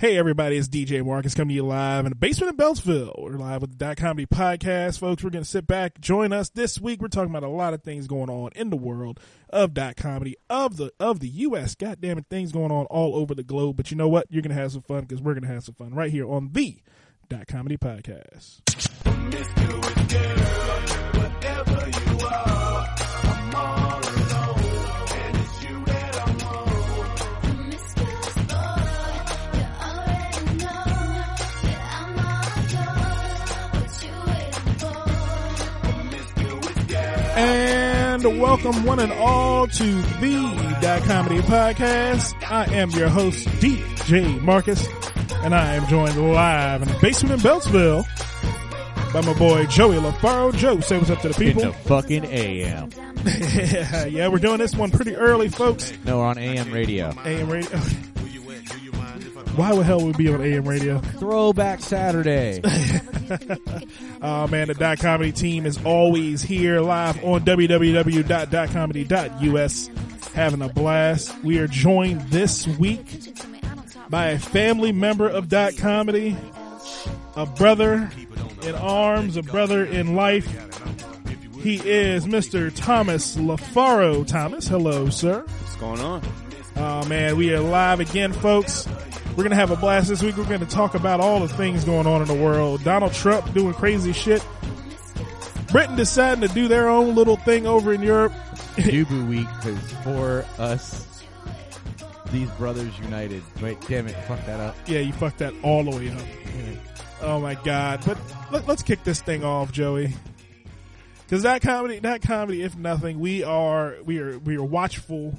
Hey everybody, it's DJ Marcus coming to you live in the basement in Beltsville. We're live with the Dot Comedy Podcast, folks. We're gonna sit back, join us this week. We're talking about a lot of things going on in the world of dot comedy, of the of the US. God damn it, things going on all over the globe. But you know what? You're gonna have some fun because we're gonna have some fun right here on the Dot Comedy Podcast. And welcome one and all to the Dot Comedy Podcast. I am your host, DJ Marcus, and I am joined live in the basement in Beltsville by my boy Joey LoFaro. Joe, say what's up to the In people. the fucking AM. yeah, we're doing this one pretty early, folks. No, we're on AM radio. AM radio. Why the hell would we be on AM radio? Throwback Saturday. Oh man, the Dot Comedy team is always here live on www.dotcomedy.us having a blast. We are joined this week by a family member of Dot Comedy, a brother in arms, a brother in life. He is Mr. Thomas LoFaro. Thomas, hello, sir. What's going on? Oh man, we are live again, folks. We're gonna have a blast this week. We're gonna talk about all the things going on in the world. Donald Trump doing crazy shit. Britain deciding to do their own little thing over in Europe. Dubu week because for us, these brothers united. Wait, damn it, fuck that up. Yeah, you fucked that all the way up. Oh my god! But let, us kick this thing off, Joey. Because that comedy, that comedy, if nothing, we are we are we are watchful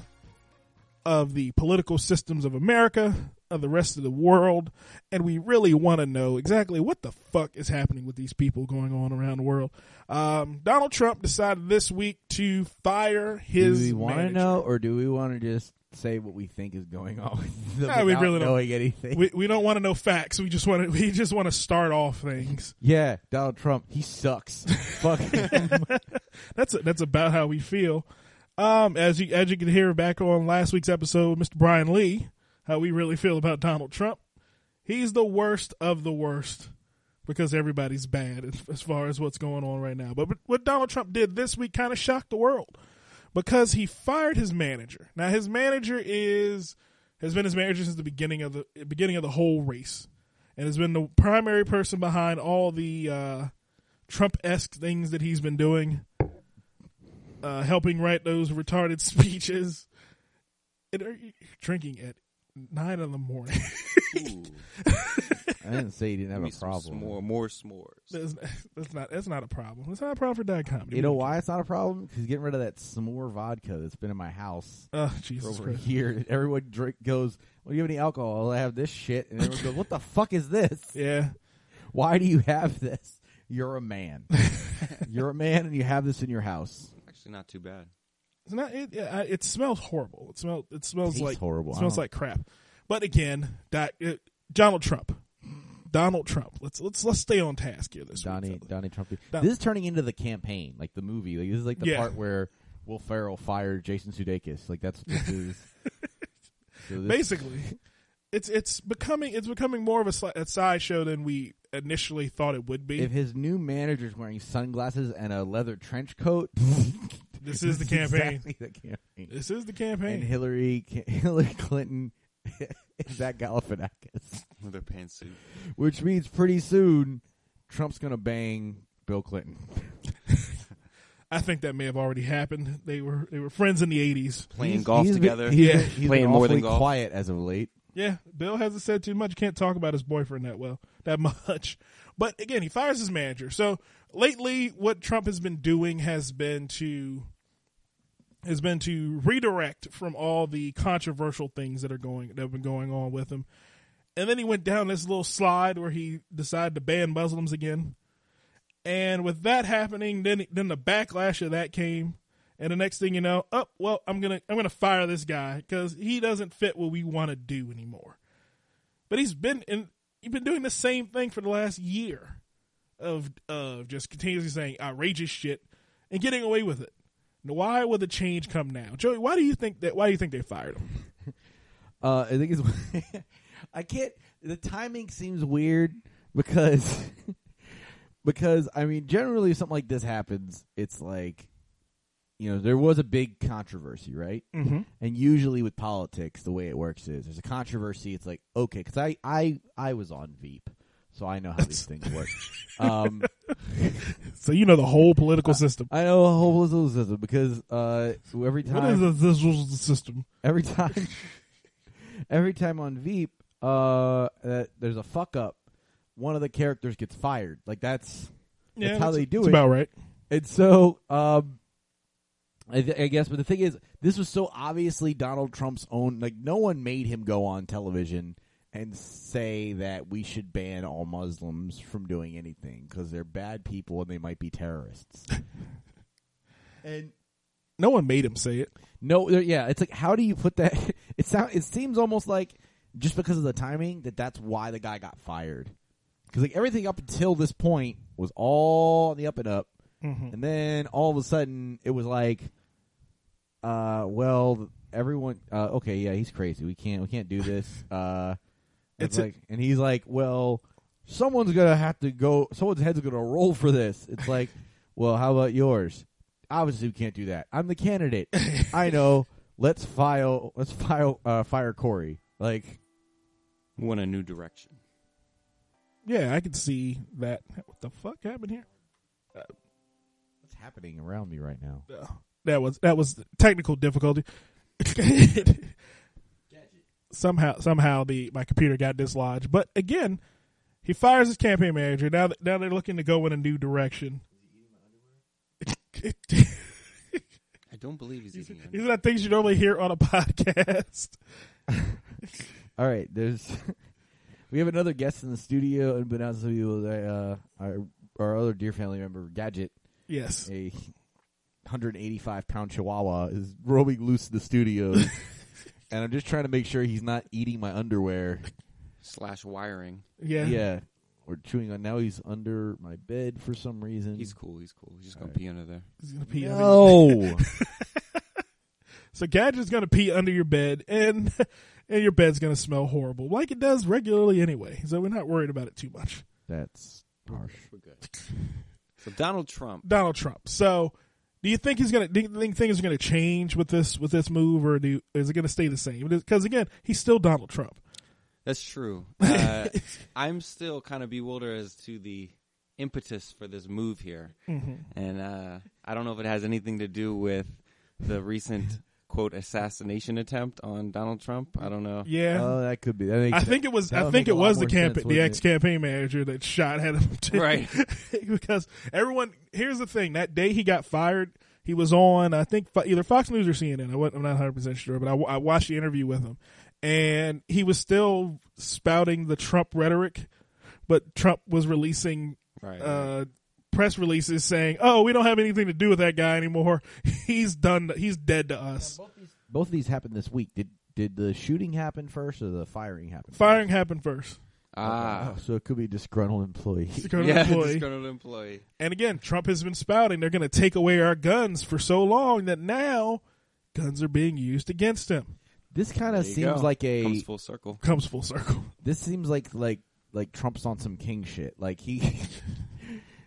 of the political systems of America, of the rest of the world, and we really want to know exactly what the fuck is happening with these people going on around the world. Um, Donald Trump decided this week to fire his. do we want to know, or do we want to just say what we think is going on Nah, we really don't. knowing anything? We, we don't want to know facts. We just want to. We just want to start off things. yeah, Donald Trump, he sucks. fuck him. that's that's about how we feel. Um, as you as you can hear back on last week's episode, Mr. Brian Lee, how we really feel about Donald Trump. He's the worst of the worst because everybody's bad as- far as what's going on right now. But but what Donald Trump did this week kind of shocked the world because he fired his manager. Now his manager is has been his manager since the beginning of the beginning of the whole race, and has been the primary person behind all the uh, Trump esque things that he's been doing uh, helping write those retarded speeches. And are you drinking at nine in the morning? I didn't say he didn't have a problem. S'more, more s'mores. that's, that's not that's not a problem. It's not a problem for that comedy. You know why it's not a problem? Because he's getting rid of that s'more vodka that's been in my house Oh, for Jesus over a year. Everyone drink goes, "Well, do you have any alcohol?" I have this shit, and everyone goes, "What the fuck is this? Yeah, Why do you have this? You're a man. You're a man, and you have this in your house. Actually, not too bad. It's not. It, it smells horrible. It smells. It smells Tastes like horrible. It smells like crap. But again, that uh, Donald Trump. Donald Trump. Let's let's let's stay on task here this Donnie week. Donnie Trump. Don- This is turning into the campaign, like the movie. Like this is like the Yeah. part where Will Ferrell fired Jason Sudeikis. Like that's this is. so this- basically it's it's becoming it's becoming more of a, sli- a sideshow than we initially thought it would be if his new manager's wearing sunglasses and a leather trench coat, this is the campaign Exactly the campaign. this is the campaign. And Hillary Hillary Clinton is that Galifianakis, With their pantsuit. which means pretty soon Trump's gonna bang Bill Clinton. i think that may have already happened they were they were friends in the 80s Playing He's- golf he's been- together. he's Yeah. been- he's Playing been more than golf. quiet as of late. yeah bill hasn't said too much can't talk about his boyfriend that well that much but again he fires his manager so lately what trump has been doing has been to has been to redirect from all the controversial things that are going that have been going on with him and then he went down this little slide where he decided to ban Muslims again. And with that happening, then then the backlash of that came, and the next thing you know, oh well, I'm gonna I'm gonna fire this guy because he doesn't fit what we want to do anymore. But he's been in he's been doing the same thing for the last year of of just continuously saying outrageous shit and getting away with it. Why would the change come now, Joey? Why do you think that? Why do you think they fired him? Uh, I think it's. I can't. The timing seems weird because because I mean, generally, if something like this happens, it's like you know there was a big controversy, right? Mm-hmm. And usually with politics, the way it works is there's a controversy. It's like okay, because I I I was on Veep, so I know how these things work. Um, So you know the whole political system. I know a whole little system because uh, every time What is this system? every time every time on Veep, uh, that there's a fuck up, one of the characters gets fired. Like that's Yeah, how they do that's it. About right. and so um, I, th- I guess. But the thing is, this was so obviously Donald Trump's own. Like no one made him go on television and say that we should ban all Muslims from doing anything because they're bad people and they might be terrorists. and No one made him say it. no, yeah, it's like how do you put that? It sound it seems almost like just because of the timing that that's why the guy got fired. Because like everything up until this point was all on the up and up, Mhm. and then all of a sudden it was like, uh, well, everyone, uh, okay, yeah, he's crazy. We can't we can't do this. Uh, It's it's a- like, and he's like, well, someone's gonna have to go. Someone's head's gonna roll for this. It's like, well, how about yours? Obviously, we can't do that. I'm the candidate. I know. Let's file. Let's file. Uh, fire Corey. Like, Want a new direction. Yeah, I can see that. What the fuck happened here? what's happening around me right now? Uh, that was that was technical difficulty. somehow somehow the my computer got dislodged. But again, he fires his campaign manager. Now that now they're looking to go in a new direction. I don't believe he's eating These are not things you normally hear on a podcast. All right, there's we have another guest in the studio, and but also you, uh, our our other dear family member, Gadget, Yes. a 185 pound Chihuahua, is roaming loose in the studio, and I'm just trying to make sure he's not eating my underwear. Slash wiring. Yeah. Yeah, or chewing on. Now he's under my bed for some reason. He's cool. He's cool. He's just gonna Alright. pee under there. He's gonna pee under your- no. So Gadget's gonna pee under your bed and and your bed's gonna smell horrible. Like it does regularly anyway. So we're not worried about it too much. That's harsh. We're good. So Donald Trump. Donald Trump. So do you think he's gonna do you think things are gonna change with this with this move or do is it gonna stay the same? Because again, he's still Donald Trump. That's true. Uh, I'm still kind of bewildered as to the impetus for this move here, Mm-hmm. and uh, I don't know if it has anything to do with the recent quote assassination attempt on Donald Trump. I don't know. Yeah. Oh, that could be. That makes I think it was. I think it was the more sense, camp, the ex campaign manager that shot at him. Too. Right. because everyone. Here's the thing: that day he got fired, he was on. I think either Fox News or CNN. I wasn't, I'm not 100 percent sure, but I, I watched the interview with him, and he was still spouting the Trump rhetoric, but Trump was releasing Right. uh, press releases saying, "Oh, we don't have anything to do with that guy anymore. He's done. He's dead to us." Both of these happened this week. Did did the shooting happen first or the firing happen? Firing happened first. ah. Oh, so it could be disgruntled employee. Disgruntled Yeah, employee. disgruntled employee. And again, Trump has been spouting they're going to take away our guns for so long that now guns are being used against him. This kind of seems go. like a Comes full circle. Comes full circle. this seems like like like Trump's on some king shit. Like he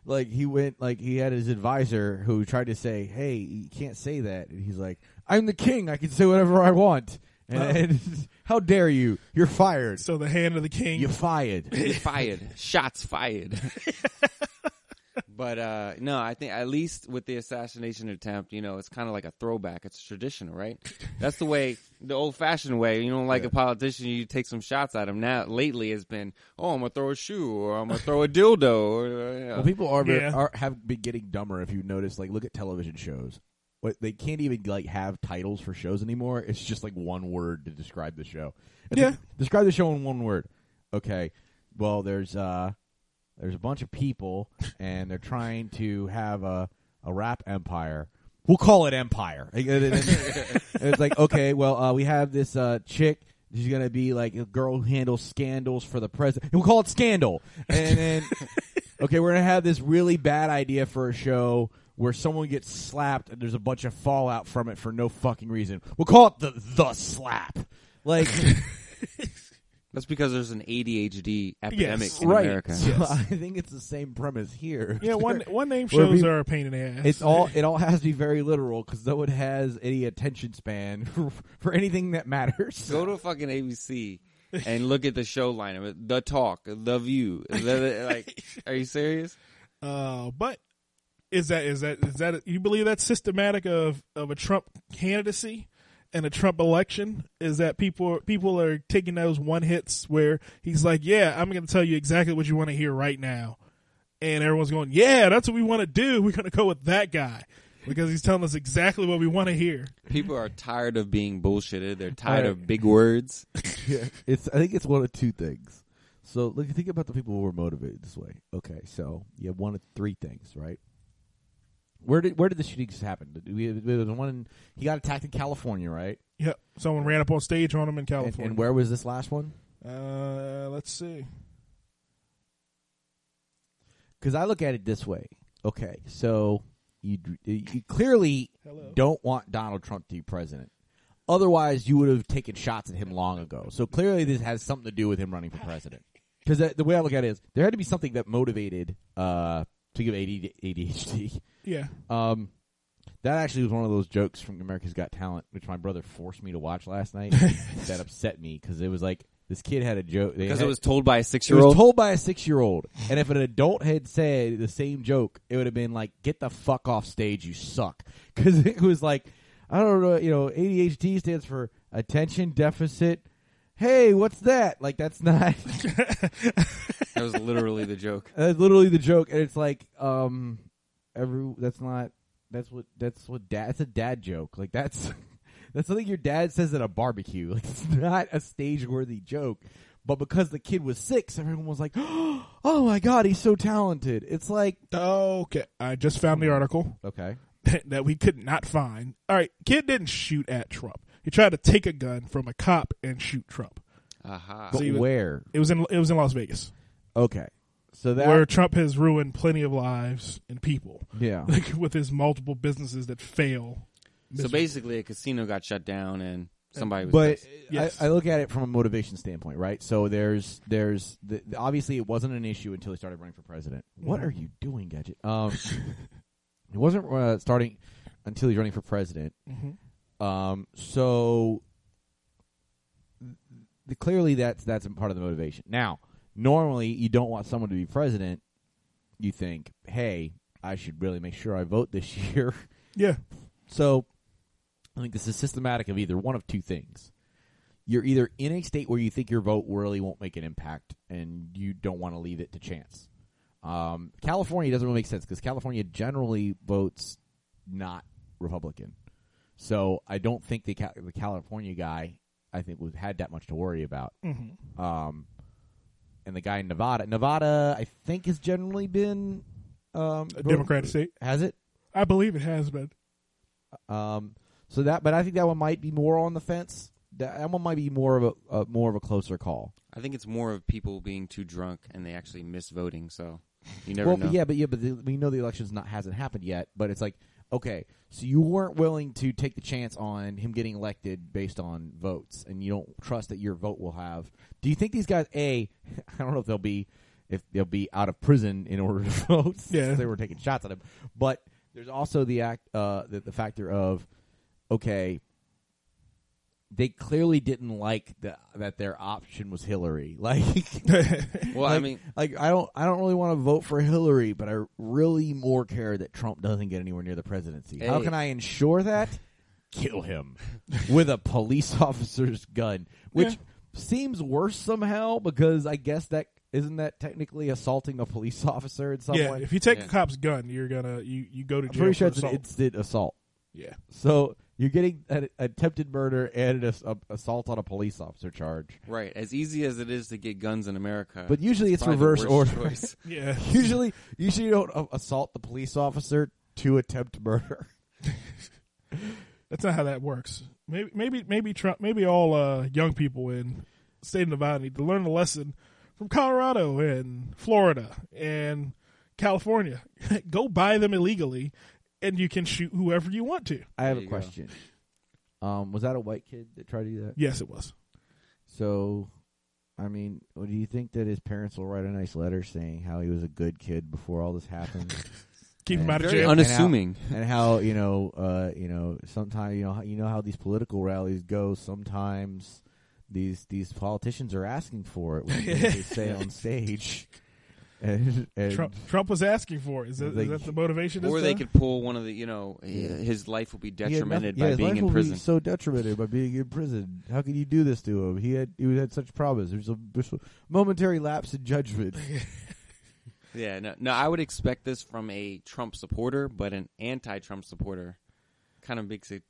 like he went like he had his advisor who tried to say, "Hey, you can't say that." And he's like, "I'm the king. I can say whatever I want." And, Oh. and how dare you? You're fired. So the hand of the king. You're fired. You're fired. Shots fired. but uh no, I think at least with the assassination attempt, you know, it's kind of like a throwback. It's traditional, right? That's the way, the old-fashioned way. You know, like a politician, you take some shots at him. Now, lately, it's been, oh, I'm gonna throw a shoe or I'm gonna throw a dildo. Or, uh, yeah. Well, people are, Yeah. are have been getting dumber. If you notice, like look at television shows. What they can't even like have titles for shows anymore. It's just like one word to describe the show. It's Yeah. like, describe the show in one word. Okay. Well, there's uh there's a bunch of people and they're trying to have a a rap empire. We'll call it empire. It's like okay, well, uh, we have this uh, chick. She's gonna be like a girl who handles scandals for the president. We'll call it scandal. And then okay, we're gonna have this really bad idea for a show where someone gets slapped and there's a bunch of fallout from it for no fucking reason. We'll call it the the slap. Like That's because there's an ADHD epidemic Yes. in right. America. So Yes. I think it's the same premise here. Yeah, one one name Where shows we- are a pain in the ass. It's all it all has to be very literal because no one has any attention span for, for anything that matters. Go to fucking ABC and look at the show lineup. The Talk, The View. The- the- like, are you serious? Uh, but is that is that is that you believe that's systematic of of a Trump candidacy and a Trump election? Is that people people are taking those one hits where he's like, "Yeah, I'm going to tell you exactly what you want to hear right now," and everyone's going, "Yeah, that's what we want to do. We're going to go with that guy." Because he's telling us exactly what we want to hear. People are tired of being bullshitted. They're tired Right. of big words. Yeah, it's I think it's one of two things. So look, think about the people who were motivated this way. Okay, so you have one of three things, right? Where did where did the shootings happen? We, there was one in, he got attacked in California, right? Yep. Someone ran up on stage on him in And, California. and where was this last one? Uh, let's see. Because I look at it this way. Okay, so you you clearly Hello. don't want Donald Trump to be president. Otherwise, you would have taken shots at him long ago. So clearly, this has something to do with him running for president. Because the, the way I look at it is, there had to be something that motivated uh, to give ADHD. Yeah. Um, that actually was one of those jokes from America's Got Talent, which my brother forced me to watch last night. that upset me because it was like this kid had a joke Because it was told by a six it year was old. told by a six year old, and if an adult had said the same joke, it would have been like, "Get the fuck off stage, you suck." Because it was like, I don't know, you know, ADHD stands for attention deficit. Hey, what's that? Like that's not. That was literally the joke. that's literally the joke, and it's like, um, every that's not. That's what that's what dad. It's a dad joke. Like that's that's something your dad says at a barbecue. Like it's not a stage worthy joke. But because the kid was six, everyone was like, "Oh my god, he's so talented!" It's like, Okay. I just found the article okay, that we could not find. All right. Kid didn't shoot at Trump. He tried to take a gun from a cop and shoot Trump. Aha. but So you- where? It was in it was in Las Vegas, Okay, so that where Trump has ruined plenty of lives and people, yeah, like with his multiple businesses that fail. So basically, a casino got shut down and somebody was. but. Yes. I, I look at it from a motivation standpoint, right? So there's there's the, obviously it wasn't an issue until he started running for president. What are you doing, gadget? Um, it wasn't uh, starting until he's running for president. Mhm. Um, so the, clearly that's that's part of the motivation. Now, normally you don't want someone to be president. You think, hey, I should really make sure I vote this year. Yeah. So I think this is systematic of either one of two things. You're either in a state where you think your vote really won't make an impact and you don't want to leave it to chance. Um, California doesn't really make sense because California generally votes not Republican. So I don't think the, Ca- the California guy, I think, had that much to worry about. hmm Um, and the guy in Nevada, Nevada, I think has generally been um, A Democratic state. Has it? I believe it has been. Um, so that, but I think that one might be more on the fence. That, that one might be more of a, a more of a closer call. I think it's more of people being too drunk and they actually miss voting. So you never well, know. yeah, but yeah, but the, we know the election's not hasn't happened yet. But it's like, okay, so you weren't willing to take the chance on him getting elected based on votes, and you don't trust that your vote will have. Do you think these guys? A, I don't know if they'll be if they'll be out of prison in order to vote. since Yeah. they were taking shots at him. But there's also the act, uh, the, the factor of, okay, they clearly didn't like the, that their option was Hillary. Like, Well, I mean, like I don't, I don't really want to vote for Hillary, but I really more care that Trump doesn't get anywhere near the presidency. How can I ensure that? Kill him with a police officer's gun, which Yeah. seems worse somehow because I guess that isn't that technically assaulting a police officer in some yeah. way. If you take Yeah. a cop's gun, you're gonna you you go to I'm jail. pretty sure it's an instant assault. yeah. So you're getting an attempted murder and an ass- assault on a police officer charge. right. As easy as it is to get guns in America, But usually it's probably the reverse worst order. choice. Yeah. usually, usually you don't uh, assault the police officer to attempt murder. That's not how that works. Maybe maybe maybe Trump maybe all uh, young people in state of Nevada need to learn a lesson from Colorado and Florida and California. go buy them illegally and you can shoot whoever you want to. I have There a you go. question. Um, was that a white kid that tried to do that? Yes, it was. So, I mean, well, do you think that his parents will write a nice letter saying how he was a good kid before all this happened? Keep him And out of Very jail. unassuming. and how you know, uh, you know, sometimes you know, how- you know how these political rallies go. Sometimes these these politicians are asking for it when they, they say on stage. And, and Trump, Trump was asking for it. Is that, They- is that the motivation? this or they time? could pull one of the, you know, his life will be he had detrimented nothing- yeah, by his being life in will be prison. so detrimented by being in prison. How can you do this to him? He had he had such promise. There's a, there's a momentary lapse in judgment. Yeah, no, no, I would expect this from a Trump supporter, but an anti-Trump supporter kind of makes it,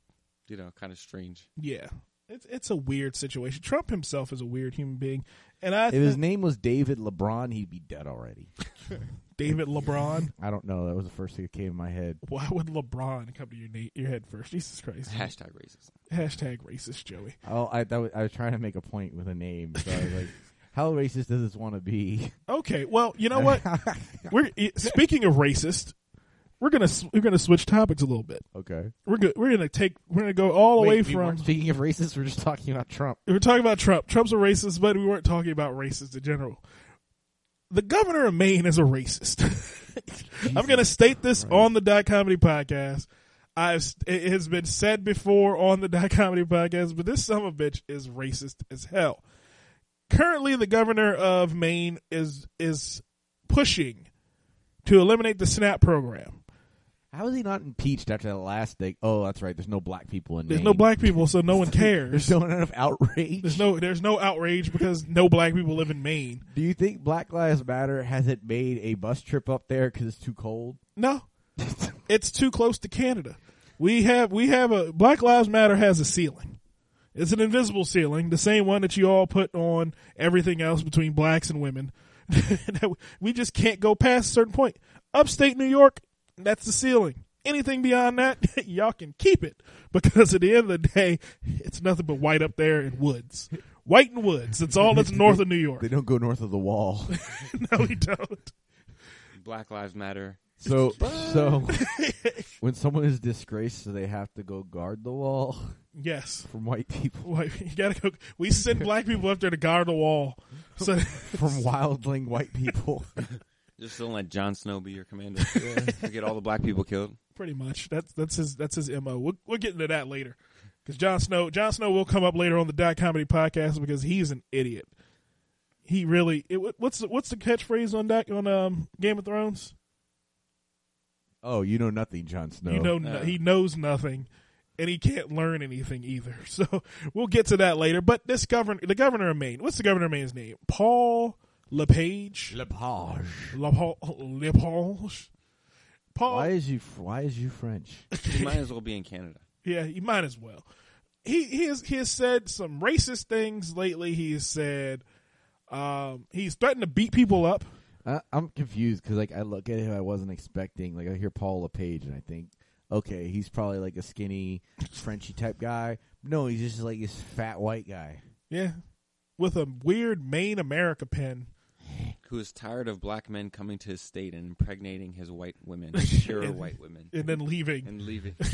you know, kind of strange. Yeah, it's it's a weird situation. Trump himself is a weird human being, and I if his name was David LeBron, he'd be dead already. David LeBron. I don't know. That was the first thing that came in my head. Why would LeBron come to your na- your head first? Jesus Christ! Hashtag racist. Hashtag racist, Joey. Oh, I that was, I was trying to make a point with a name, so I was like, "How racist does this want to be?" Okay, well, you know what? we're speaking of racist. We're gonna we're gonna switch topics a little bit. okay. We're go, we're gonna take we're gonna go all the way we from speaking of racist, we're just talking about Trump. We're talking about Trump. Trump's a racist, but we weren't talking about racist in general. The governor of Maine is a racist. I'm going to state this Christ. on the Dot Comedy Podcast. I've it has been said before on the Dot Comedy Podcast, but this son of a bitch is racist as hell. Currently, the governor of Maine is is pushing to eliminate the SNAP program. How is he not impeached after the last thing? Oh, that's right. There's no black people in Maine. There's Maine. no black people, so no one cares. There's no enough outrage. There's no there's no outrage because no black people live in Maine. Do you think Black Lives Matter hasn't made a bus trip up there because it's too cold? No, it's too close to Canada. We have we have a Black Lives Matter has a ceiling. It's an invisible ceiling, the same one that you all put on everything else between blacks and women. we just can't go past a certain point. Upstate New York, that's the ceiling. Anything beyond that, y'all can keep it because at the end of the day, it's nothing but white up there and woods. White and woods. That's all that's north of New York. They don't go north of the wall. No, we don't. Black Lives Matter. So, so when someone is disgraced, so they have to go guard the wall Yes. from white people, White, you gotta go. We send black people up there to guard the wall. So from wildling white people. Just don't let Jon Snow be your commander. Get all the black people killed. pretty much that's that's his that's his mo. We'll, we'll get into that later because Jon Snow Jon Snow will come up later on the Dot Comedy Podcast because he's an idiot. He really. It, what's the, what's the catchphrase on Doc, on um, Game of Thrones? Oh, you know nothing, Jon Snow. You know, no, he knows nothing, and he can't learn anything either. So we'll get to that later. But this governor, the governor of Maine, what's the governor of Maine's name? Paul LePage. LePage. LePage. LePage. Paul. Why is you? Why is you French? He might as well be in Canada. Yeah, he might as well. He he has he has said some racist things lately. He has said um, he's threatened to beat people up. I, I'm confused because like I look at him, I wasn't expecting. Like I hear Paul LePage, and I think, okay, he's probably like a skinny Frenchy type guy. No, he's just like this fat white guy. Yeah, with a weird Maine America pen. Who is tired of black men coming to his state and impregnating his white women, pure white women, and then leaving. and leaving.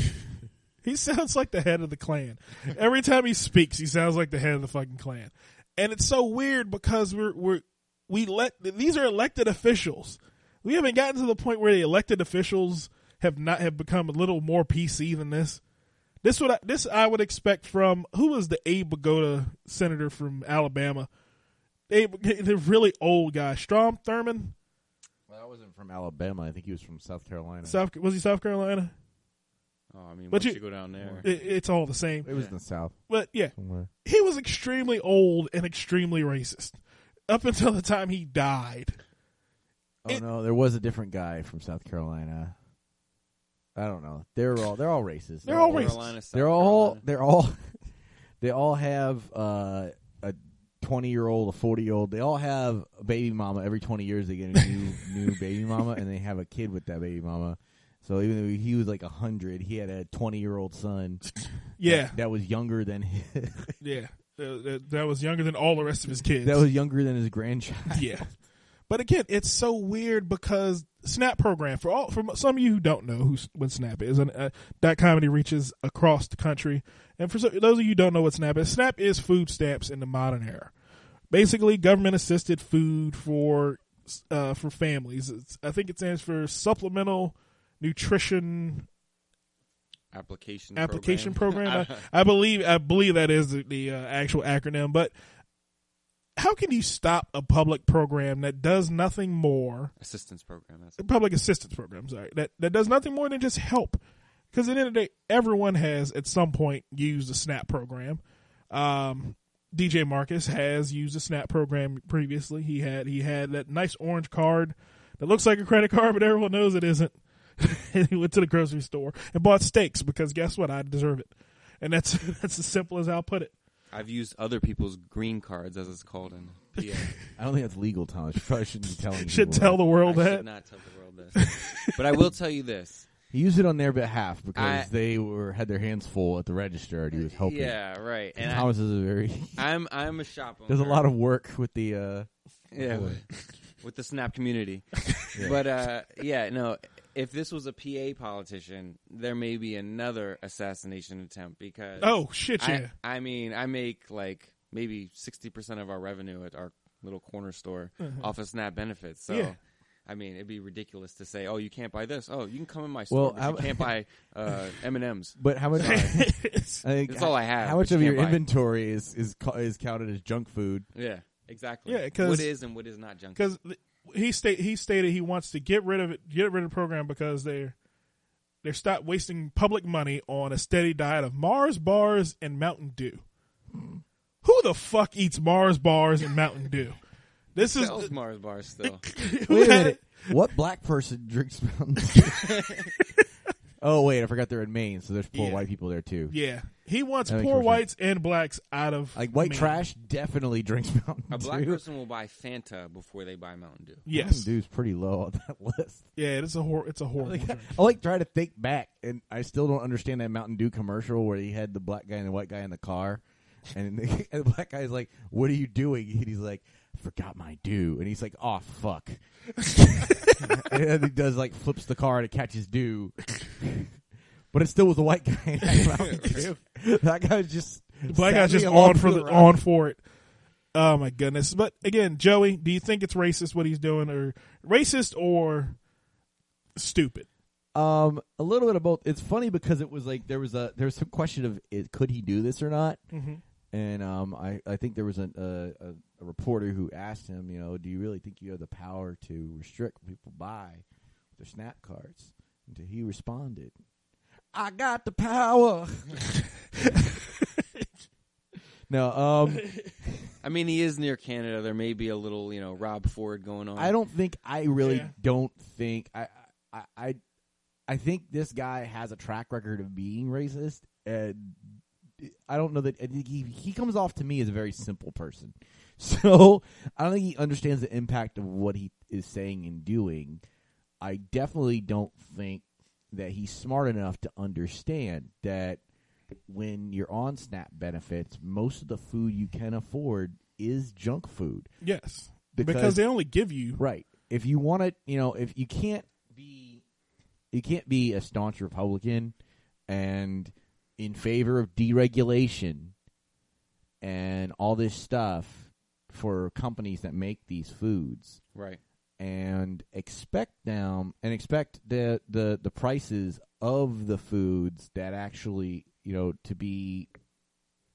He sounds like the head of the Klan. Every time he speaks, he sounds like the head of the fucking Klan. And it's so weird because we're we're we let these are elected officials. We haven't gotten to the point where the elected officials have not have become a little more PC than this. This would I, this I would expect from who was the Abe Vigoda senator from Alabama? Abe, the really old guy, Strom Thurmond. Well, that wasn't from Alabama. I think he was from South Carolina. South was he South Carolina? Oh, I mean, But once you- you, go down there, It, it's all the same. it was Yeah. in the South But yeah, somewhere. he was extremely old and extremely racist up until the time he died. Oh It- no, there was a different guy from South Carolina. I don't know. They're all they're all racist. They're all all racist. Carolina, South They're all Carolina. they're all they all have uh, a twenty year old, a forty year old. They all have a baby mama. Every twenty years, they get a new new baby mama, and they have a kid with that baby mama. So even though he was like a hundred, he had a twenty year old son. Yeah, that, that was younger than his, yeah. Uh, that, that was younger than all the rest of his kids. that was younger than his grandchild. yeah. But again, it's so weird because Snap program for all for some of you who don't know who what Snap is, and uh, that comedy reaches across the country. And for so, those of you who don't know what Snap is, Snap is food stamps in the modern era. basically government assisted food for uh, for families. It's, I think it stands for Supplemental Nutrition Application Application program. Program. I, I believe I believe that is the, the uh, actual acronym. But how can you stop a public program that does nothing more? assistance program. That's public assistance program, sorry, that that does nothing more than just help. Because at the end of the day, everyone has at some point used the SNAP program. Um, DJ Marcus has used the SNAP program previously. He had he had that nice orange card that looks like a credit card, but everyone knows it isn't. and he went to the grocery store and bought steaks because guess what? I deserve it, and that's that's as simple as I'll put it. I've used other people's green cards, as it's called in PA. I don't think that's legal, Thomas. You probably shouldn't be telling. Should people tell the world I that. should not tell the world this, but I will tell you this. He used it on their behalf because I- they were had their hands full at the register, and he was helping. Yeah, right. And And Thomas is a very I, I'm I'm a shop owner. does a lot of work with the. uh yeah Boy. with the Snap community. Yeah. But uh, yeah, no. If this was a PA politician, there may be another assassination attempt because Oh shit! Yeah. I, I mean, I make like maybe sixty percent of our revenue at our little corner store off of SNAP benefits. So. Yeah. I mean, it'd be ridiculous to say, "Oh, you can't buy this. Oh, you can come in my Well, store, but how- you can't buy uh, M and M's." But how much? I think That's all I have, How but much you of your can't buy inventory is is is counted as junk food? Yeah, exactly. Yeah, 'cause- what is and what is not junk. because he state he stated he wants to get rid of it, get rid of the program because they're they're stop wasting public money on a steady diet of Mars bars and Mountain Dew. Who the fuck eats Mars bars and Mountain Dew? This is Sells Mars bars still. who Wait a minute. What black person drinks Mountain Dew? oh wait, I forgot they're in Maine, so there's poor Yeah. white people there too. Yeah, he wants That makes poor more sense. whites and blacks out of Like white Maine. trash definitely drinks Mountain Dew. A black person will buy Fanta before they buy Mountain Dew. Yes, Mountain Dew's pretty low on that list. yeah, it's a hor- it's a horrible. Like, drink. I like try to think back, and I still don't understand that Mountain Dew commercial where he had the black guy and the white guy in the car, and the, and the black guy's like, "What are you doing?" And he's like, "Forgot my dew," and he's like, "Oh fuck," and he does like flips the car and it catches dew, but it still was a white guy that guy Dew. That guy's just The black guy's just on for the ride. on for it. Oh my goodness! But again, Joey, do you think it's racist what he's doing, or racist or stupid? Um, a little bit of both. It's funny because it was like there was a there was some question of is, could he do this or not, Mm-hmm. and um, I I think there was a, a a reporter who asked him, you know, do you really think you have the power to restrict people buy their snap cards? And he responded, "I got the power." no, um, I mean, he is near Canada. There may be a little, you know, Rob Ford going on. I don't think I really Yeah. don't think I, I I I think this guy has a track record of being racist and I don't know that I think he he comes off to me as a very simple person. So, I don't think he understands the impact of what he is saying and doing. I definitely don't think that he's smart enough to understand that when you're on SNAP benefits, most of the food you can afford is junk food. Yes, Because- because, they only give you Right. If you want to, you know, if you can't be, you can't be a staunch Republican and in favor of deregulation and all this stuff for companies that make these foods Right. And expect them and expect the the the prices of the foods that actually you know to be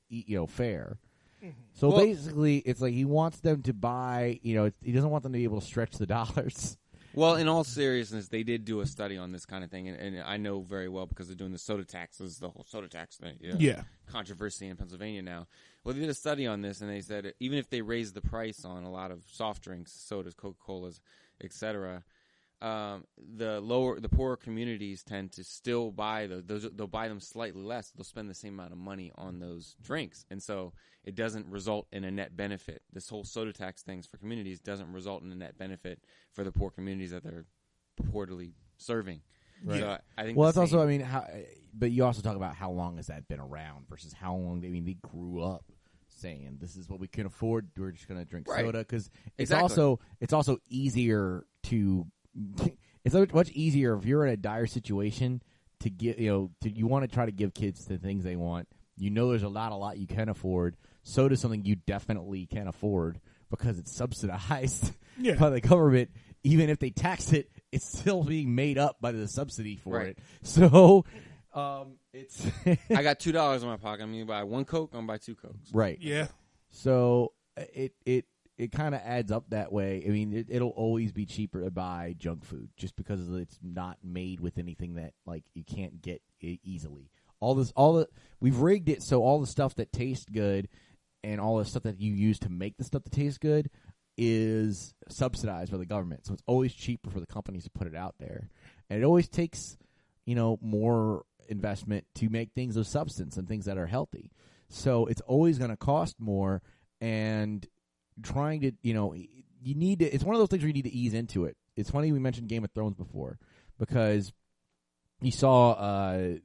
e- you know fair. Mm-hmm. So Well- basically, it's like he wants them to buy. You know, he doesn't want them to be able to stretch the dollars. Well, in all seriousness, they did do a study on this kind of thing, and, and I know very well because they're doing the soda taxes, the whole soda tax thing. You know, Yeah. controversy in Pennsylvania now. Well, they did a study on this, and they said even if they raise the price on a lot of soft drinks, sodas, Coca Colas, etc., um, the lower, the poorer communities tend to still buy those. those. They'll buy them slightly less. They'll spend the same amount of money on those drinks, and so it doesn't result in a net benefit. This whole soda tax things for communities doesn't result in a net benefit for the poor communities that they're purportedly serving. Right. So I think. Well, the that's also, I mean, how, but you also talk about how long has that been around versus how long. I mean, they grew up saying this is what we can afford. We're just going to drink Right. soda because it's Exactly. also it's also easier to. It's much easier if you're in a dire situation to get you know to, you want to try to give kids the things they want. You know, there's a lot, a lot you can afford. Soda's something you definitely can afford. because it's subsidized Yeah. by the government. Even if they tax it, it's still being made up by the subsidy for Right. it. So, um, it's I got two dollars in my pocket. I'm gonna buy one Coke. I'm gonna buy two Cokes. right. Yeah. So uh, it it it kind of adds up that way. I mean, it, it'll always be cheaper to buy junk food just because it's not made with anything that like you can't get e- easily. All this, all the we've rigged it so all the stuff that tastes good and all the stuff that you use to make the stuff that tastes good is subsidized by the government. So it's always cheaper for the companies to put it out there, and it always takes you know more investment to make things of substance and things that are healthy. So it's always going to cost more, and trying to you know you need to. It's one of those things where you need to ease into it. It's funny we mentioned Game of Thrones before because you saw uh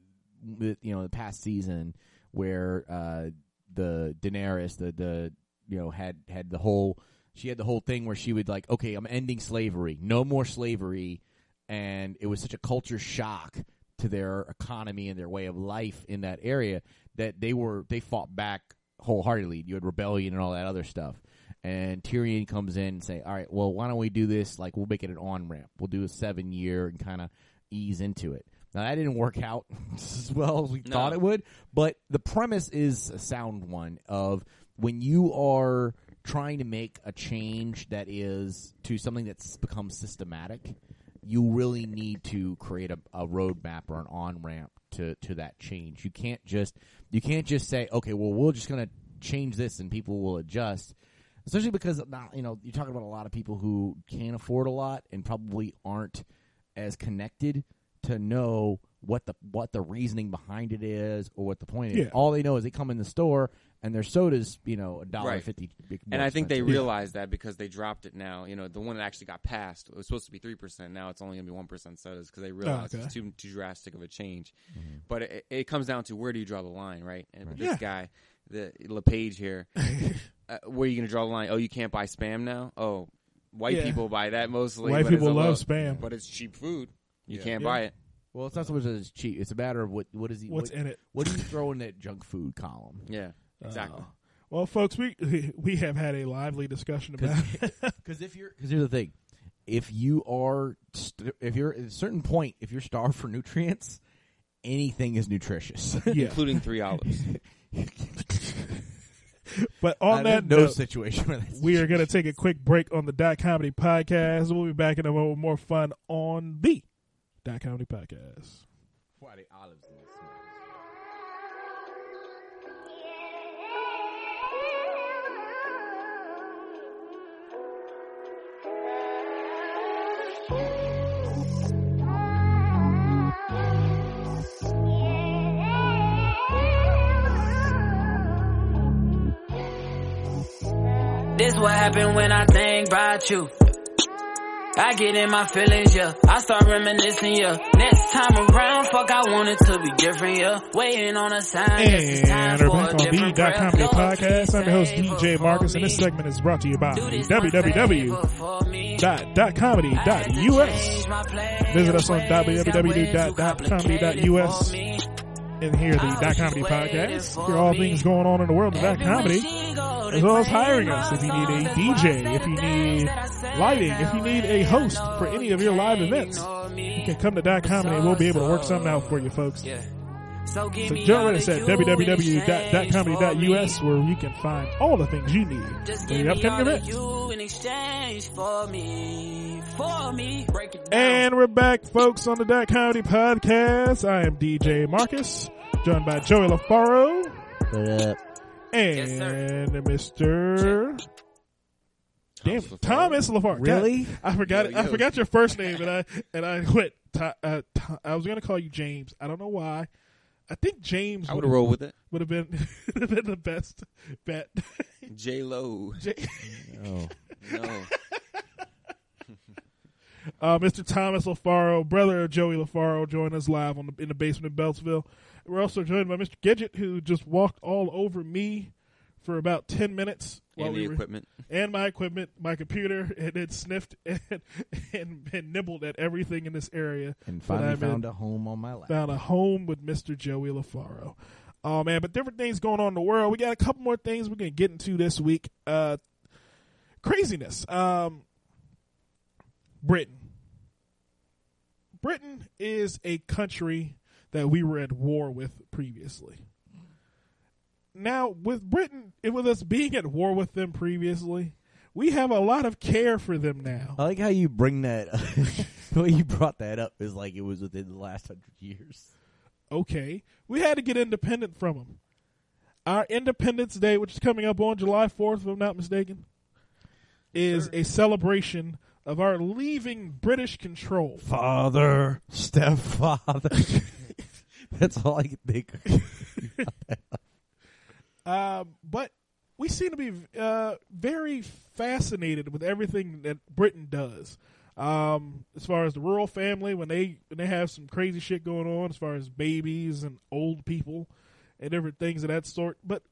you know the past season where uh the Daenerys the the you know had had the whole she had the whole thing where she would like okay I'm ending slavery no more slavery and it was such a culture shock to their economy and their way of life in that area that they were they fought back wholeheartedly. You had rebellion and all that other stuff. And Tyrion comes in and say all right well why don't we do this? Like we'll make it an on ramp we'll do a seven year and kind of ease into it. Now that didn't work out as well as we No. thought it would, but the premise is a sound one of when you are trying to make a change that is to something that's become systematic, you really need to create a, a roadmap or an on ramp to, to that change. You can't just you can't just say, okay, well we're just gonna change this and people will adjust. Especially because not, you know you're talking about a lot of people who can't afford a lot and probably aren't as connected to know what the what the reasoning behind it is or what the point is. Yeah. All they know is they come in the store and their soda's you know a dollar Right. fifty. And I think they expensive. realized that because they dropped it now. You know, the one that actually got passed it was supposed to be three percent. Now it's only going to be one percent sodas because they realized okay. it's too too drastic of a change. Mm-hmm. But it, it comes down to where do you draw the line, right? And with this Yeah. guy, the LePage here, uh, where are you going to draw the line? Oh, you can't buy spam now. Oh, white Yeah. people buy that mostly. White but it's people a love low- spam. but it's cheap food. You Yeah. can't Yeah. buy it. Well, it's not so much that it's cheap. It's a matter of what what is he What's what, in it? what do you throw in that junk food column? Yeah, exactly. Uh, well, folks, we we have had a lively discussion about it. Because if you're because here's the thing, if you are st- if you're at a certain point, if you're starved for nutrients, anything is nutritious. yeah. Including three olives. But on that no note, situation where that's we are going to take a quick break on the Dot Comedy Podcast. We'll be back in a moment with more fun on the Dot Comedy Podcast. Why the olives this. What happened when I think about you. I get in my feelings, yeah. I start reminiscing, yeah. Next time around, fuck, I want it to be different, yeah. Waiting on a sign. yes, it's time And we're back on the Dot prayer. Comedy Podcast. I'm your host, DJ Marcus, and this segment is brought to you by Do this one www. favor for me. dot dot comedy I had dot to us. change my plans. Visit us on Ways and hear the Dot Comedy Podcast. Hear all things going on in the world of Dot Comedy, as well as hiring us if you need a DJ, if you need lighting, if you need a host for any of your live events. You can come to Dot Comedy and we'll be able to work something out for you folks. Yeah. So, give So me join all us that at me. where you can find all the things you need Just for give your me upcoming all events. you in exchange for me, for me. Break it down. And we're back, folks, on the Dot Comedy Podcast. I am DJ Marcus, joined by Joey LoFaro But, and sir. Mr. Damn, LoFaro. Thomas LoFaro. Really? God, I forgot. Yo, I forgot your first name, and I and I went. Tho- uh, I was gonna call you James. I don't know why. I think James I would would have rolled with it. would have been been the best bet. J Lo. J- oh. No. uh, Mr. Thomas LoFaro, brother of Joey LoFaro, joined us live on the, in the basement of Beltsville. We're also joined by Mr. Gidget, who just walked all over me for about ten minutes while and we were, equipment. and my equipment, my computer, and it sniffed and, and, and nibbled at everything in this area. And finally I'm in. found a home on my lap. Found a home with Mr. Joey LoFaro. Oh man, but different things going on in the world. We got a couple more things we're gonna get into this week. Uh craziness. Um, Britain. Britain is a country that we were at war with previously. Now, with Britain, it with us being at war with them previously, we have a lot of care for them now. I like how you bring that. the way you brought that up is like it was within the last hundred years. Okay, we had to get independent from them. Our Independence Day, which is coming up on July 4th, if I'm not mistaken, is a celebration of our leaving British control. Father, stepfather. That's all I can think. Um, but we seem to be uh, very fascinated with everything that Britain does. Um, as far as the rural family, when they when they have some crazy shit going on, as far as babies and old people and different things of that sort. But